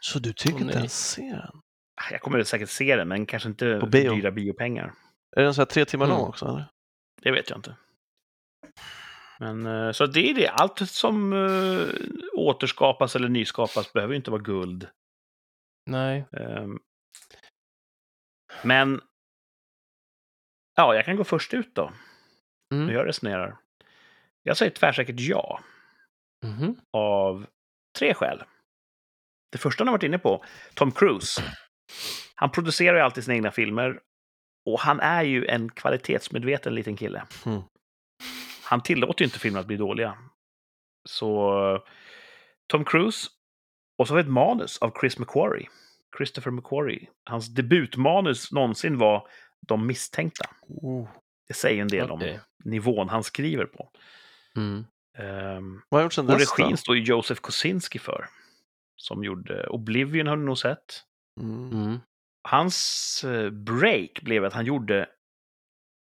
Så du tycker Åh, inte ens se den? Jag kommer säkert se den, men kanske inte På bio? dyra biopengar. Är den så här tre timmar Mm. lång också? Eller? Det vet jag inte. Men eh, så det är det. Allt som uh, återskapas eller nyskapas behöver ju inte vara guld. Nej. Ehm, men ja, jag kan gå först ut då. Mm. När jag resonerar. Jag säger tvärsäkert ja. Mhm. av tre skäl. Det första han har varit inne på, Tom Cruise. Han producerar ju alltid sina egna filmer och han är ju en kvalitetsmedveten liten kille. Mm. Han tillåter ju inte filmer att bli dåliga. Så Tom Cruise. Och så har vi ett manus av Chris McQuarrie. Christopher McQuarrie. Hans debutmanus någonsin var De misstänkta. Oh. Det säger en del Okej. om nivån han skriver på. Mm. Vad har jag gjort sedan och dess då? regin står ju Joseph Kosinski för. Som gjorde Oblivion har du nog sett. Mm. Mm. Hans eh, break blev att han gjorde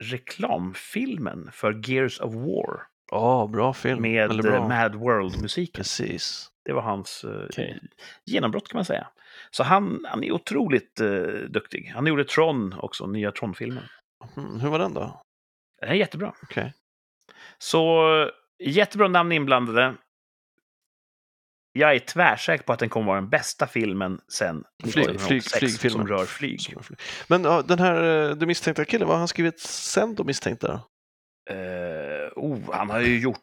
reklamfilmen för Gears of War Ja, bra film. med Eller bra. eh, Mad World-musiken. Precis. Det var hans eh, Okej. genombrott kan man säga. Så han, han är otroligt eh, duktig. Han gjorde Tron också, nya Tron-filmen. Mm. Hur var den då? Den är jättebra. Okej. Så jättebra namn inblandade. Jag är tvärsäker på att den kommer vara den bästa filmen sen Flyg- 1986 flyg- flygfilmen. som rör flyg. Men ja, den här, eh, det misstänkta killen, vad har han skrivit sen då misstänkta? Eh, oh, han har ju gjort...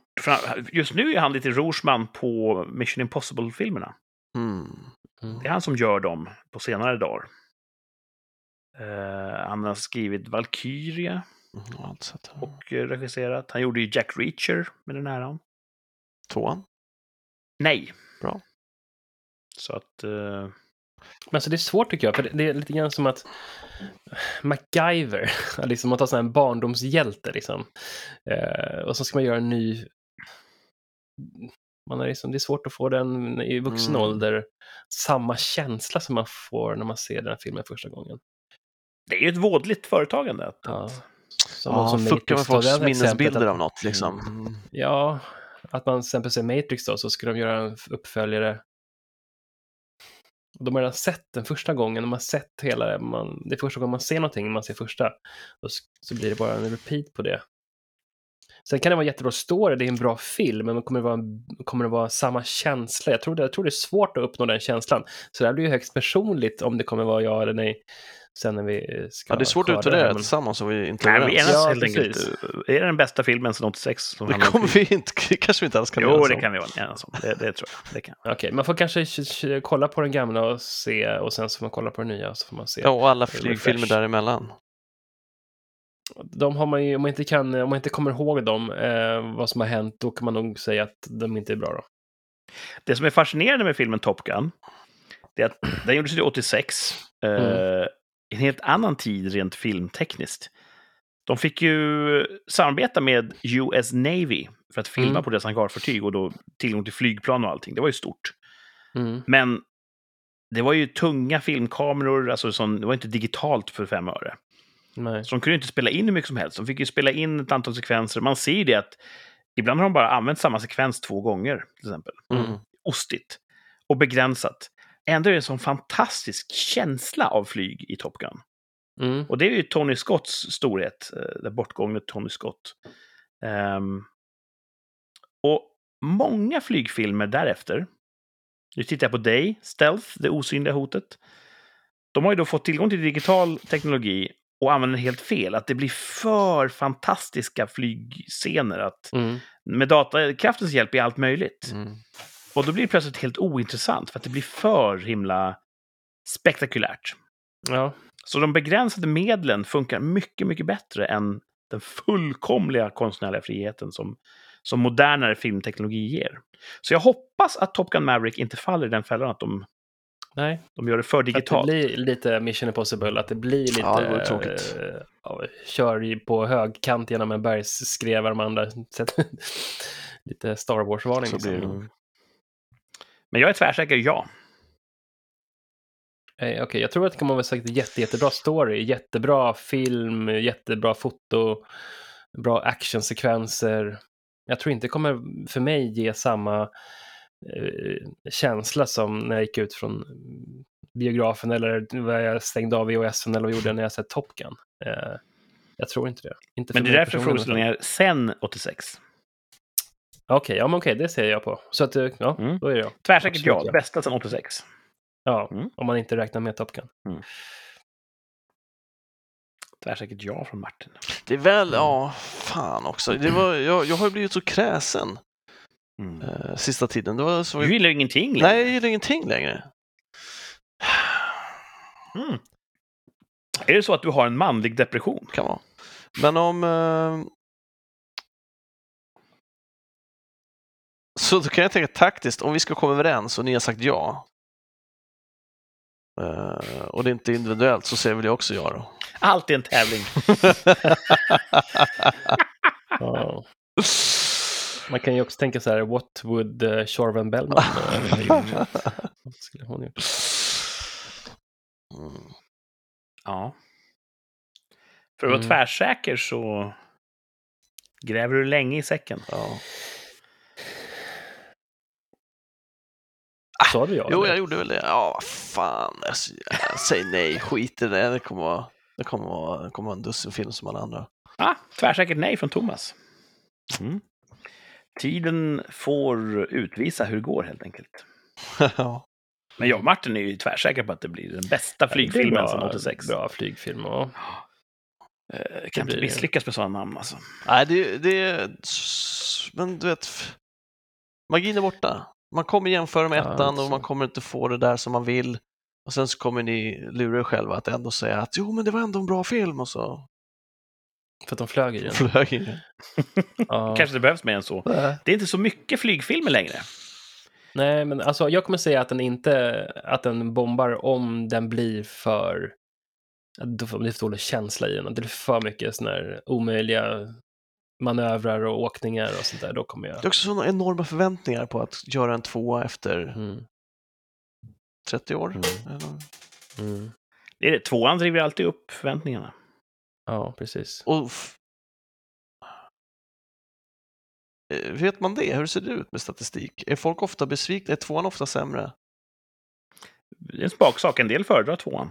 Just nu är han lite rorsman på Mission Impossible-filmerna. Mm. Mm. Det är han som gör dem på senare dagar. Eh, han har skrivit Valkyria Mm, och eh, regisserat. Han gjorde ju Jack Reacher med den äran. Tvåan? Nej. Bra. Så att... eh, Men alltså det är svårt tycker jag, för det- är lite grann som att MacGyver, liksom man tar sån här en barndomshjälte liksom. Eh, och så ska man göra en ny... Man är liksom, det är svårt att få den i vuxen Mm. ålder, samma känsla som man får när man ser den här filmen första gången. det är ju ett vådligt företagande. Att, Ja. att, Som Ja, också fucka Matrix med folks minnesbilder att- av något liksom. Mm. Ja, att man till exempel ser Matrix då, så ska de göra en uppföljare. Och De har redan sett den första gången, de har sett hela det. Man, det är första gången man ser någonting, man ser första. Och s- så blir det bara en repeat på det. Sen kan det vara jättebra story, det är en bra film, men kommer det vara, kommer det vara samma känsla? Jag tror, det, jag tror det är svårt att uppnå den känslan. Så det här blir ju högst personligt om det kommer vara ja eller nej. Sen när vi eh, ska Ja, det är svårt att utvärdera men- tillsammans om vi inte är nej, vi överens. Ja, helt enkelt. Är det den bästa filmen sedan 86? Som Det kommer vi inte, kanske vi inte alls kan Jo, det kan vi vara enas om. Det, det tror jag. Det kan. Okej, man får kanske kolla på den gamla och se och sen så får man kolla på den nya och så får man se. Ja, och alla flygfilmer däremellan. De har man ju, om man inte kan, om man inte kommer ihåg dem, eh, vad som har hänt, då kan man nog säga att de inte är bra då. Det som är fascinerande med filmen Top Gun, det är att den gjordes ju 86. Eh, Mm. En helt annan tid rent filmtekniskt. De fick ju samarbeta med US Navy för att filma Mm. på deras hangarfartyg och då tillgång till flygplan och allting. Det var ju stort. Mm. Men det var ju tunga filmkameror, alltså som, det var inte digitalt för fem öre. Nej. Så de kunde inte spela in hur mycket som helst. De fick ju spela in ett antal sekvenser. Man ser ju det att ibland har de bara använt samma sekvens två gånger, till exempel. Mm. Ostigt och begränsat. Ändå är det en sån fantastisk känsla av flyg i Top Gun. Mm. Och det är ju Tony Scotts storhet, eh, den bortgångne Tony Scott. Ehm, och många flygfilmer därefter, nu tittar jag på dig, Stealth, det osynliga hotet. De har ju då fått tillgång till digital teknologi och använder helt fel. Att det blir för fantastiska flygscener. Att Mm. med datakraftens hjälp är allt möjligt. Mm. Och då blir det plötsligt helt ointressant för att det blir för himla spektakulärt. Ja, Så de begränsade medlen funkar mycket, mycket bättre än den fullkomliga konstnärliga friheten som, som modernare filmteknologi ger. Så jag hoppas att Top Gun Maverick inte faller i den fällan att de, nej. de gör det för Att det digitalt. blir lite Mission Impossible, att det blir lite... Ja, det vore tråkigt. eh, ja, kör på högkant genom en bergsskrev de andra. lite Star Wars-varning. Det liksom. nog. Men jag är tvärsäker ja. Eh, Okej, jag tror att det kommer att vara säkert jätte, jättebra story, jättebra film, jättebra foto, bra actionsekvenser. Jag tror inte det kommer för mig ge samma känsla som när jag gick ut från biografen eller vad jag stängde av VHSen eller vad jag gjorde när jag sett Top Gun. Eh, jag tror inte det. Inte Men det är därför frågeställningen är sen 86. Okej, ja men okej, det ser jag på. Så att, eh, ja, Mm. då är det jag. Tvärsäkert Absolut, ja. Bästa sen 86. Ja, Mm. om man inte räknar med Top Gun. Tvärsäkert ja från Martin. Det är väl, ja, fan också. Det var, jag, jag har ju blivit så kräsen Mm. eh, sista tiden. Det var så... Du gillar ingenting längre. Nej, jag gillar ingenting längre. Mm. Är det så att du har en manlig depression? Kan vara. Men om... Eh... Så då kan jag tänka taktiskt, om vi ska komma överens och ni har sagt ja. Eh, och det är inte individuellt så säger väl jag också ja då. Allt är en tävling. Ja. Man kan ju också tänka så här, what would uh, Bellman uh? Vad skulle hon gjort? Mm. Ja. För att vara Mm. tvärsäker så gräver du länge i säcken. Ja. Sa du ja? Jo, jag gjorde väl det. Ja, vad fan. Alltså, jag säger nej, skit i det. Det kommer vara, det kommer vara, det kommer vara en dussin film som alla andra. Ah, tvärsäkert nej från Thomas. Mm. Tiden får utvisa hur det går helt enkelt. ja. Men jag och Martin är ju tvärsäker på att det blir den bästa Ja, flygfilmen bra- sedan 86. Bra flygfilm. Och... Eh, kan inte misslyckas med sådana namn alltså. Nej, det, det Men du vet, magin är borta. Man kommer jämföra med Ja, ettan så. och man kommer inte få det där som man vill. Och sen så kommer ni lura er själva att ändå säga att jo, men det var ändå en bra film och så För att de flög i den. flög in. Ja. Kanske det behövs mer än så. Det är inte så mycket flygfilmer längre. Nej, men alltså jag kommer säga att den inte, att den bombar om den blir för, får det är för dålig känsla i den. Det blir för mycket sådana här omöjliga manövrar och åkningar och sånt där. Då kommer jag... Det är också sådana enorma förväntningar på att göra en tvåa efter Mm, 30 år. Mm. Eller- mm. Det är det. Tvåan driver alltid upp förväntningarna. Ja, precis. Och f- Eh, Vet man det? Hur ser det ut med statistik? Är folk ofta besvikna? Är tvåan ofta sämre? Det är en smaksak. En del föredrar tvåan.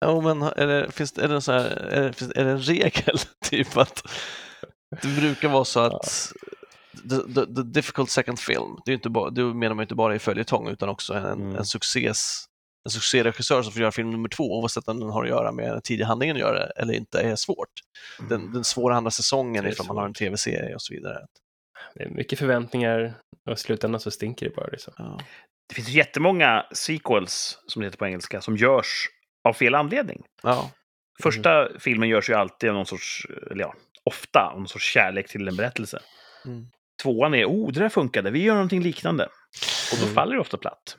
Ja, men är det, finns, det- är, det en sån här, är, det, finns, är det en regel? typ att det brukar vara så att the, the, the difficult second film, det är inte bara, det menar man inte bara i följetong utan också en, Mm. en, succés, en succéregissör som får göra film nummer två, oavsett om den har att göra med den tidiga handlingen att göra eller inte, är svårt. Den, den svåra andra säsongen ifall man har en tv-serie och så vidare. Det är mycket förväntningar och i slutändan så stinker det bara. Liksom. Ja. Det finns jättemånga sequels, som det heter på engelska, som görs av fel anledning. Ja. Första filmen görs ju alltid av någon sorts, eller ja, ofta av någon sorts kärlek till en berättelse. Mm. Tvåan är, oh, det där funkade, vi gör någonting liknande. Och då Mm. faller det ofta platt.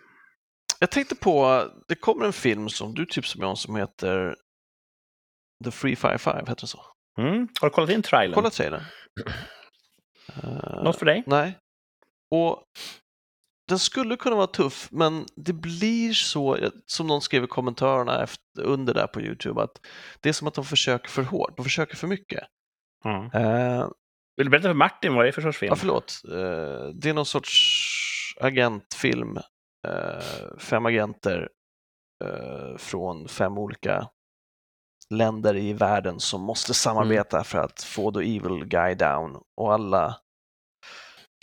Jag tänkte på, det kommer en film som du tipsade mig om som heter The Free Fire 5, heter den så? Mm. Har du kollat in trailern? Kolla trailern. Uh, Något för dig? Nej. Och den skulle kunna vara tuff, men det blir så, som någon skrev i kommentarerna efter, under där på Youtube, att det är som att de försöker för hårt, de försöker för mycket. Ja. Eh, Vill du berätta för Martin vad det är för sorts film? ja, förlåt. Eh, det är någon sorts agentfilm, eh, fem agenter eh, från fem olika länder i världen som måste samarbeta för att få the evil guy down och alla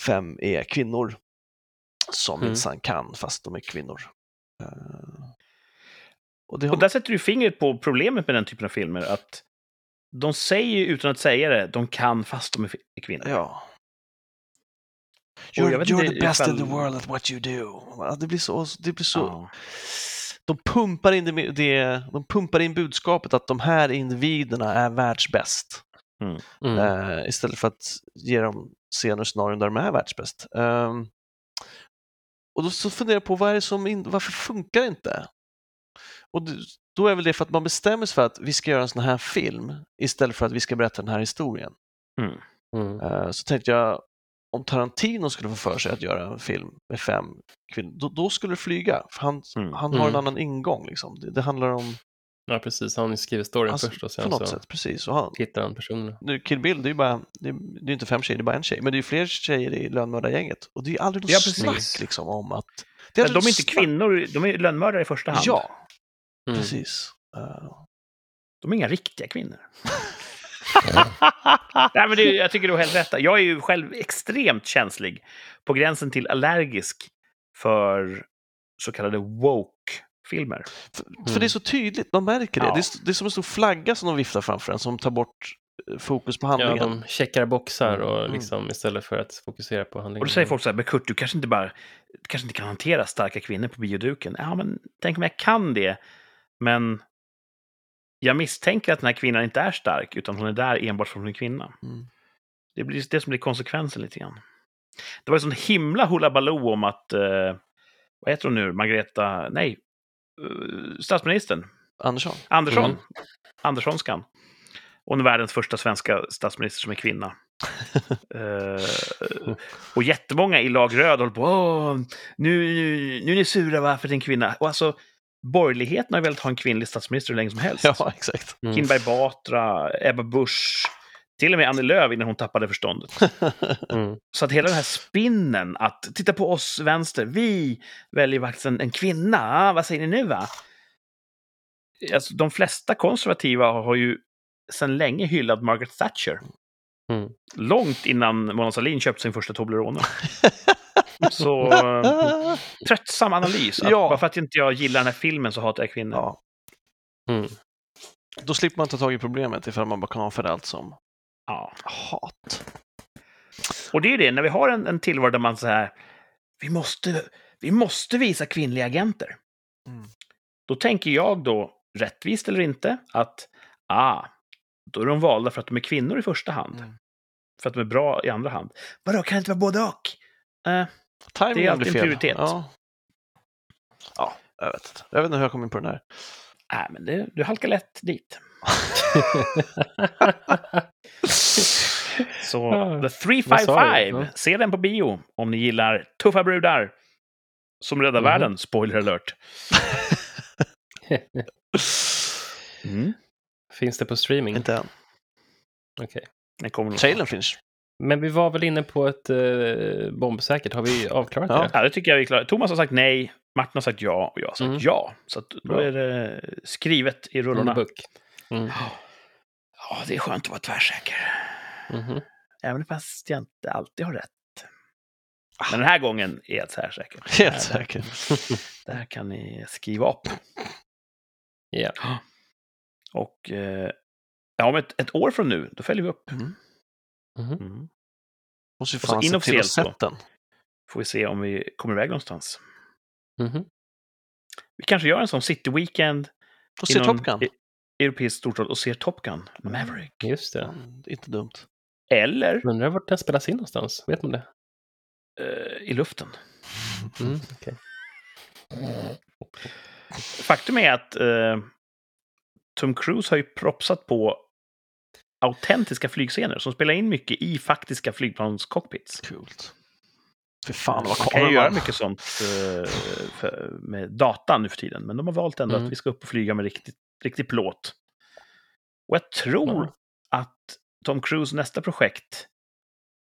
fem är kvinnor som Mm. minsann kan fast de är kvinnor. Eh, och har, Och där sätter du fingret på problemet med den typen av filmer, att de säger utan att säga det, de kan fast de är kvinnor. ja. Jag You're, vet you're inte the best in ifall- the world at what you do. Det blir så, det blir så Ja. de, pumpar in det, det, de pumpar in budskapet att de här individerna är världsbäst. Mm. Eh, istället för att ge dem scener och scenarion där de är världsbäst. Um, och då så funderar jag på vad är det som in, varför funkar det inte? Och då är väl det för att man bestämmer sig för att vi ska göra en sån här film istället för att vi ska berätta den här historien. Mm. Mm. Uh, så tänkte jag om Tarantino skulle få för sig att göra en film med fem kvinnor, då, då skulle det flyga. För han, Mm. han har en Mm. annan ingång. Liksom. Det, det handlar om... Ja, precis. Han skriver storyn Alltså, först och på sen något så sätt, precis. Och han, hittar han personerna. nu, Kill Bill, det är ju bara, det är, det är inte fem tjejer, det är bara en tjej. Men det är ju fler tjejer i lönnmördargänget. Och det är ju aldrig något Ja, precis. snack liksom, om att... Det Men aldrig de är inte snack. kvinnor, de är lönnmördare i första hand. Ja, Mm. precis. Uh, De är inga riktiga kvinnor. Nej, men det, jag tycker du har helt rätt. Jag är ju själv extremt känslig, på gränsen till allergisk, för så kallade woke-filmer. för, Mm. för det är så tydligt, man märker det. Ja. Det, är, det är som en stor flagga som de viftar framför en som tar bort eh, fokus på Ja, handlingen. de checkar boxar och Mm. liksom, istället för att fokusera på handlingen. Och då säger folk så här, men Kurt, du kanske inte bara kanske inte kan hantera starka kvinnor på bioduken. Ja, men tänk om jag kan det, men jag misstänker att den här kvinnan inte är stark, utan hon är där enbart för att hon är kvinna. Mm. Det blir det som blir konsekvensen lite grann. Det var ju sån himla hullabaloo om att, eh, vad heter hon nu, Margareta, nej, eh, statsministern, Andersson? Andersson, Mm. Anderssonskan. Hon är världens första svenska statsminister som är kvinna. Eh, och jättemånga i lag röd håller på, Åh, nu, nu, nu är ni sura va, för det är en kvinna. Och alltså, borgerligheten har velat ha en kvinnlig statsminister hur länge som helst. Ja, exakt. Mm. Kinberg Batra, Ebba Busch, till och med Annie Lööf innan hon tappade förståndet. Mm. Så att hela den här spinnen, att titta på oss vänster, vi väljer faktiskt en, en kvinna, ah, vad säger ni nu va? Alltså, de flesta konservativa har ju sedan länge hyllat Margaret Thatcher. Mm. Långt innan Mona Sahlin köpte sin första Toblerone. Så eh, tröttsam analys. Att Ja. Bara för att inte jag gillar den här filmen så hatar jag kvinnor. ja, Mm. då slipper man ta tag i problemet ifall man bara kan avfärda allt som Ja. hat. Och det är ju det, när vi har en, en tillvaro där man så här, vi måste, vi måste visa kvinnliga agenter. Mm. Då tänker jag då, rättvist eller inte, att ah, då är de valda för att de är kvinnor i första hand. Mm. För att de är bra i andra hand. Vadå, kan det inte vara både och? Eh, Timingen Det är alltid en prioritet. Ja. ja, jag vet inte. Jag vet inte hur jag kom in på den här. nej, men det, du halkar lätt dit. Så. The Vad sa du? 355, Ja. se den på bio om ni gillar tuffa brudar som räddar Mhm. världen. Spoiler alert. Mm. Finns det på streaming? Inte än. Okej. Nog Trailern finns. Men vi var väl inne på ett eh, bombsäkert. Har vi avklarat Ja. det? Ja, det tycker jag vi är klara. Thomas har sagt nej, Martin har sagt ja och jag har sagt Mm. ja. Så att då Bra. är det skrivet i rullorna. book. Mm. Ja, det är skönt att vara tvärsäker. Mhm. Även fast jag inte alltid har rätt. Men den här gången är jag tvärsäker. Helt säker. Det här kan ni skriva upp. Ja. Och eh, ja, om ett, ett år från nu, då följer vi upp. Mm. Mhm. Mm. Måste ju så fan se till att sett den. Får vi se om vi kommer iväg någonstans. Mhm. Vi kanske gör en sån City Weekend Och se i någon Top Gun. e- europeisk storstad och ser Top Gun, Maverick. Just det. Mm, det är inte dumt. Eller Undrar vart den spelas in någonstans? Vet man det? eh, i luften. Mm. okej. Faktum är att eh, Tom Cruise har ju propsat på autentiska flygscener som spelar in mycket i faktiska flygplanscockpits. Coolt. Fy fan vad Man kan ju göra mycket sånt eh, för, med data nu för tiden, men de har valt ändå Mm. att vi ska upp och flyga med riktigt, riktig plåt. Och jag tror Ja. att Tom Cruise nästa projekt,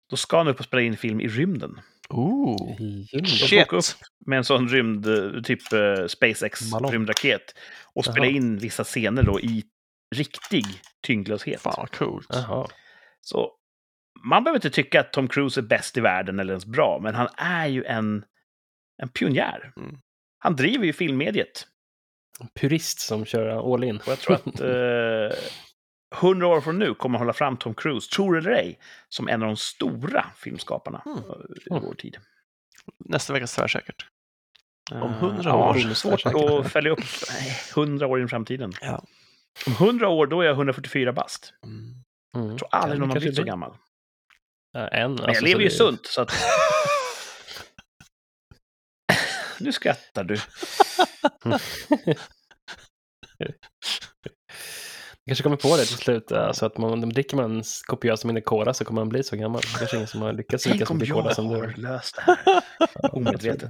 då ska han upp och spela in film i rymden. Ooh. Shit. upp med en sån rymd, typ eh, SpaceX Ballong. rymdraket och spela in vissa scener då i riktig tyngdlöshet. Fan vad coolt. Jaha. Så man behöver inte tycka att Tom Cruise är bäst i världen eller ens bra, men han är ju en, en pionjär. Mm. Han driver ju filmmediet. Purist som kör all in. Och jag tror att eh, hundra år från nu kommer hålla fram Tom Cruise, tror eller ej, som en av de stora filmskaparna Mm. eh, i Mm. vår tid. Nästa veckas tvärsäkert. Om 100 Eh, år. Ja, svårt att följa upp 100 år in i framtiden. Ja. Om 100 år, då är jag 144 bast. Mm. Mm. Jag tror aldrig Ja, någon har blivit så gammal. Ja, en, Men alltså, jag lever så ju det- sunt, så att... nu skrattar du. Jag kanske kommer på det till slut. Alltså att man, dricker man kopiösa mängder cola så kommer man bli så gammal. Det kanske ingen som har lyckats Tänk om mycket jag cola som har du. löst det här omedvetet.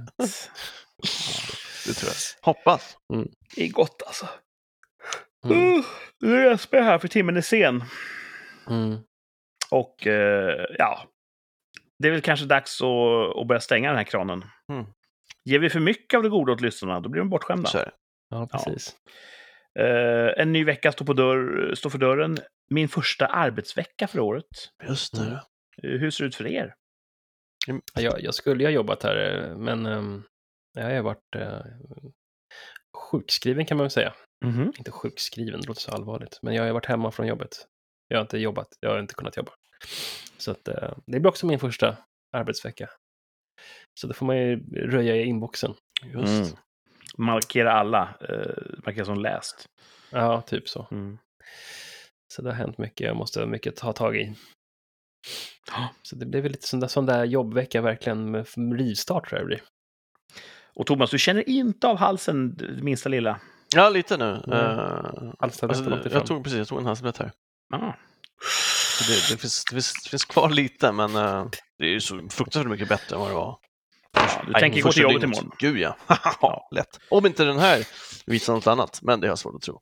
Det tror jag. Hoppas. Det är gott alltså. Mm. Uh, nu är jag här för timmen är sen. Mm. Och eh, ja, det är väl kanske dags att, att börja stänga den här kranen. Mm. Ger vi för mycket av det goda åt lyssnarna, då blir de bortskämda. Så är det. Ja, precis. Eh, en ny vecka står, på dörr, står för dörren. Min första arbetsvecka för året. Just det. Mm. Eh, hur ser det ut för er? Ja, Jag, jag skulle ha jobbat här, men ehm, jag har varit eh, sjukskriven kan man väl säga. Mhm. Inte sjukskriven, det låter så allvarligt. Men jag har varit hemma från jobbet. Jag har inte jobbat, jag har inte kunnat jobba. Så att, eh, det blir också min första arbetsvecka. Så då får man ju röja i inboxen. Just. Mm. Markera alla, eh, markera som läst. Ja, typ så. Mm. Så det har hänt mycket, jag måste mycket ta tag i. Så det blev väl lite sån där, sån där jobbvecka verkligen med rivstart tror jag det blir. Och Thomas, du känner inte av halsen minsta lilla? Ja, lite nu. Mm. Uh, fram. jag tog precis, jag tog en halstablett här. Ah. Det, det, finns, det, finns, det finns kvar lite, men eh, det är ju så fruktansvärt mycket bättre än vad det var. Ja, du tänker gå till jobbet dygnet. imorgon? Gud ja. ja, lätt. Om inte den här visar något annat, men det har jag svårt att tro.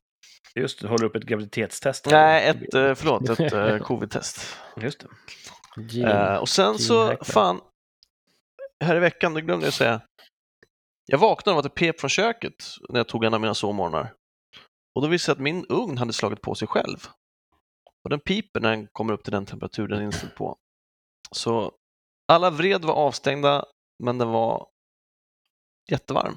Just det, håller upp ett graviditetstest. Nej, ett, eh, förlåt, ett eh, covid-test. Just det. Gene. Och sen så, fan, här i veckan, det glömde jag säga. Jag vaknade av att det pep från köket när jag tog en av mina sovmorgnar. Och då visade jag att min ugn hade slagit på sig själv. Och den piper när den kommer upp till den temperatur den är inställd på. Så alla vred var avstängda, men den var jättevarm.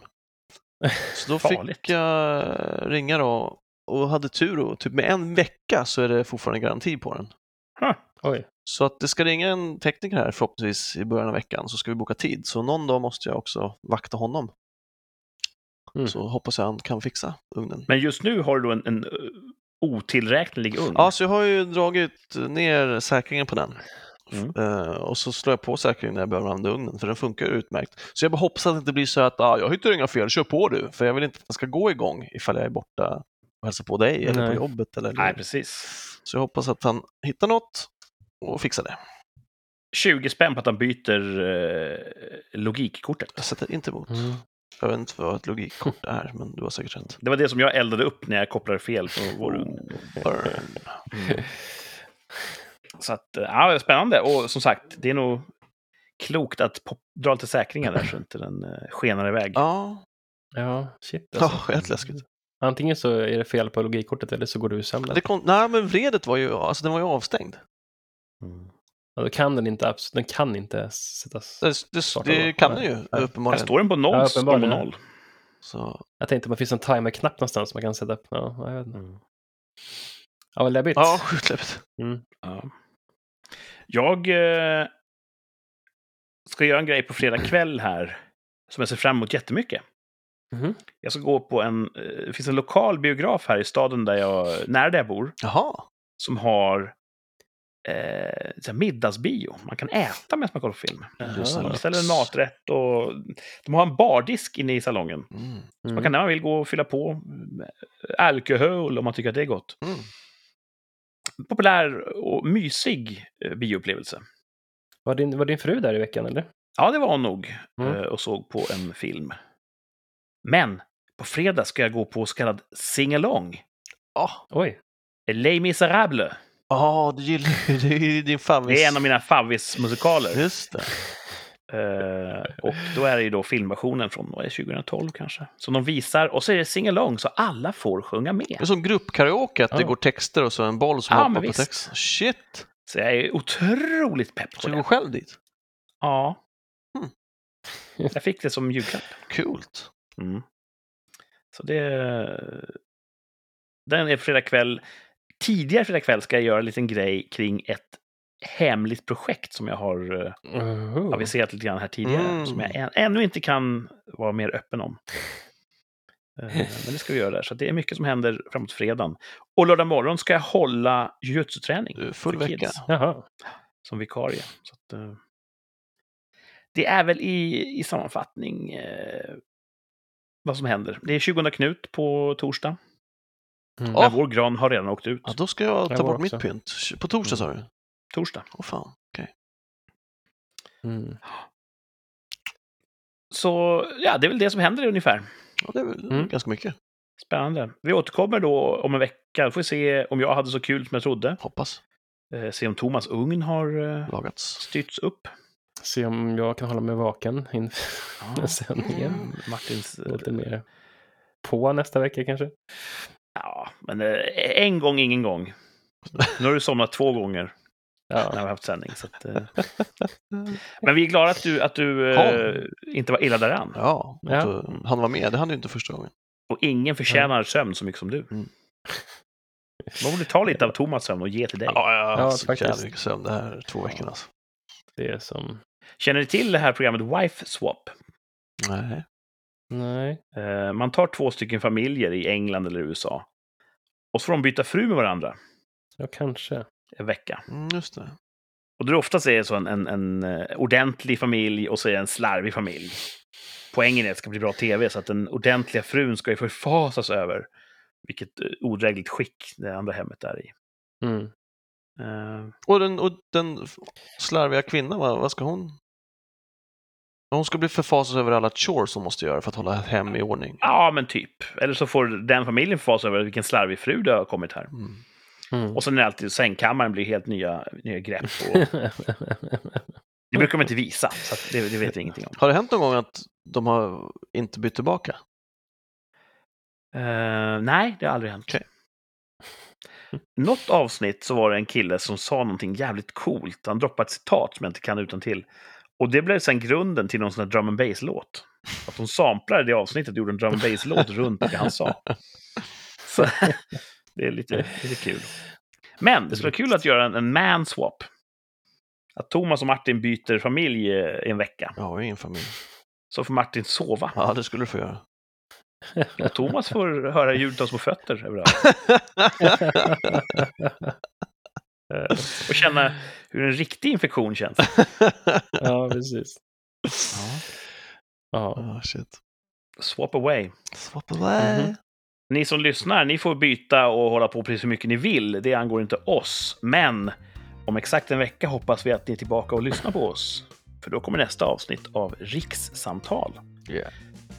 Så då fick jag ringa då och hade tur och typ med en vecka så är det fortfarande garanti på den. Huh. Så att det ska ringa en tekniker här förhoppningsvis i början av veckan så ska vi boka tid. Så någon dag måste jag också vakta honom. Mm. Så hoppas jag han kan fixa ugnen. Men just nu har du då en, en eh, otillräknelig ugn. Ja, så jag har ju dragit ner säkringen på den. Mm. Eh, och så slår jag på säkringen när jag behöver använda ugnen, för den funkar utmärkt. Så jag bara hoppas att det inte blir så att ah, jag hittar inga fel, kör på du. För jag vill inte att den ska gå igång ifall jag är borta och hälsar på dig eller Nej. på jobbet. Eller Nej, precis. Så jag hoppas att han hittar något och fixar det. 20 spänn på att han byter eh, logikkortet. Jag sätter inte emot. Mm. Jag vet inte vad ett logikkort är, men du har säkert rätt. Det var det som jag eldade upp när jag kopplade fel på vår ugn. Burn. Så att, ja, spännande. Och som sagt, det är nog klokt att dra lite säkringar där så inte den eh, skenar iväg. Ja, Ja, shit ja alltså. helt läskigt. Antingen så är det fel på logikkortet eller så går du ur sömnen. Nej, men vredet var ju, alltså den var ju avstängd. Mm. Ja, då kan den inte, den kan inte sättas. Det, det, det kan den ju, Nej. Här uppenbarligen. står den på noll, Ja, står på noll. Så, Jag tänkte om det finns en timerknapp någonstans man kan sätta upp. Ja, jag vet inte. Mm. Ja, vad läbbigt. ja, sjukt läbbigt. Mm. Ja. Jag eh, ska göra en grej på fredag kväll här som jag ser fram emot jättemycket. Mhm. Jag ska gå på en, eh, det finns en lokal biograf här i staden där jag, nära där jag bor, Jaha, som har eh, middagsbio. Man kan äta medan man kollar på film. Det. Man beställer en maträtt och de har en bardisk inne i salongen. mm. Så man kan när man vill gå och fylla på alkohol om man tycker att det är gott. Mm. Populär och mysig eh, bioupplevelse. Var, din, var din fru där i veckan eller? Ja, det var hon nog. Mm. eh, Och såg på en film. Men på fredag ska jag gå på så kallad singalong. Ja, Oj. Les Misérables. Ah, du gillar ju, det din favvis. Det är en av mina favvismusikaler. Just det. Eh, och då är det ju då filmversionen från vad är det, 2012 kanske. Som de visar. Och så är det singalong så alla får sjunga Det är med. som gruppkaraoke, att det Ja. går texter och så en boll som Ja, hoppar på text. Shit! Så jag är otroligt pepp på Så du går det. själv dit? Ja. Hmm. Jag fick det som julklapp. Coolt. Mm. Så det... Den är fredag kväll. Tidigare fredag kväll ska jag göra en liten grej kring ett hemligt projekt som jag har eh, Oh. aviserat lite grann här tidigare, Mm. som jag än, ännu inte kan vara mer öppen om. Eh, Men det ska vi göra där, så det är mycket som händer framåt fredagen. Och lördag morgon ska jag hålla jujutsu-träning Du, Full vecka. Jaha. som vikarie. Så att, eh, det är väl i, i sammanfattning eh, vad som händer. Det är 20 Knut på torsdag, Mm. Ja. men vår gran har redan åkt ut. Ja, då ska jag Jag ta var bort mitt pynt. På torsdag sa du? Torsdag. Åh fan, okej. Mm. Så ja, det är väl det som händer ungefär. Ja, det är väl Mm. ganska mycket. Spännande. Vi återkommer då om en vecka. Då får vi se om jag hade så kul som jag trodde. Hoppas. Eh, se om Thomas ugn har eh, Lagats. styrts upp. Se om jag kan hålla mig vaken inför sändningen. Mm, Martins... eh, Lite mer på nästa vecka kanske. Ja, men eh, en gång, ingen gång. Nu har du somnat två gånger när Ja. vi har haft sändning. Så att, eh. Men vi är glada att du, att du eh, inte var illa däran. Ja, Ja. han var med. Det hann du inte första gången. Och ingen förtjänar sömn så mycket som du. Mm. Man borde ta lite av Thomas sömn och ge till dig. Ja, jag har Ja, så faktiskt. jävla mycket sömn det här två veckorna. Alltså. Det är som... Känner ni till det här programmet Wife Swap? Nej. Nej. Eh, Man tar två stycken familjer i England eller USA. Och så får de byta fru med varandra Ja, kanske. en vecka. Mm, just det. Och då oftast är det så en, en, en eh, ordentlig familj och så är det en slarvig familj. Poängen är att det ska bli bra tv, så att den ordentliga frun ska ju förfasas över vilket eh, odrägligt skick det andra hemmet är i. Mm. Eh, Och den, och den slarviga kvinnan, vad, vad ska hon? Hon ska bli förfasad över alla chores hon måste göra för att hålla hem i ordning. ja, men typ. Eller så får den familjen förfasas över vilken slarvig fru det har kommit här. Mm. Mm. Och sen är alltid sängkammaren blir helt nya, nya grepp. Och det brukar de inte visa, så att det, det vet vi ingenting om. Har det hänt någon gång att de har inte bytt tillbaka? Eh, nej, det har aldrig hänt. Okej. Något avsnitt så var det en kille som sa någonting jävligt coolt. Han droppade ett citat som jag inte kan utan till. Och det blev sen grunden till någon sån här drum and bass-låt. Att de samplade det avsnittet och gjorde en drum and bass-låt runt det han sa. Så, det är lite, lite kul. Men det skulle vara kul att göra en, en man swap. Att Thomas och Martin byter familj eh, i en vecka. Jag har ingen familj. Så får Martin sova. Ja, det skulle du få göra. Och Thomas får höra ljudet av små fötter överallt. Eh, och känna hur en riktig infektion känns. ja, precis. Ja. oh, shit. Swap away. Swap away. Mhm. Ni som lyssnar, ni får byta och hålla på precis hur mycket ni vill. Det angår inte oss. Men om exakt en vecka hoppas vi att ni är tillbaka och lyssnar på oss. För då kommer nästa avsnitt av Rikssamtal. Yeah.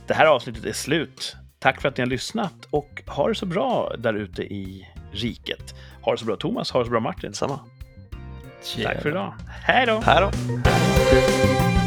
Det här avsnittet är slut. Tack för att ni har lyssnat och ha det så bra där ute i riket. Ha det så bra Thomas, ha det så bra Martin. Samma. Tack för idag. Hej då! Här då.